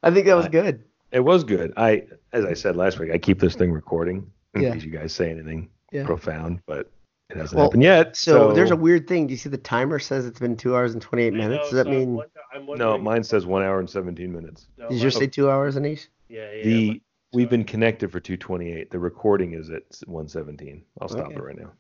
I think that was uh, good. It was good. I, as I said last week, I keep this thing recording in Yeah. case you guys say anything Yeah. profound, but it hasn't Well, happened yet. So, there's a weird thing. Do you see the timer says it's been two hours and 28 I minutes? know, Does that so mean, I'm no. Mine says one hour and 17 minutes. no, did yours mine- say two hours, Anish? Yeah, yeah. The mine- we've been connected for 228. The recording is at 117. I'll stop Okay. it right now.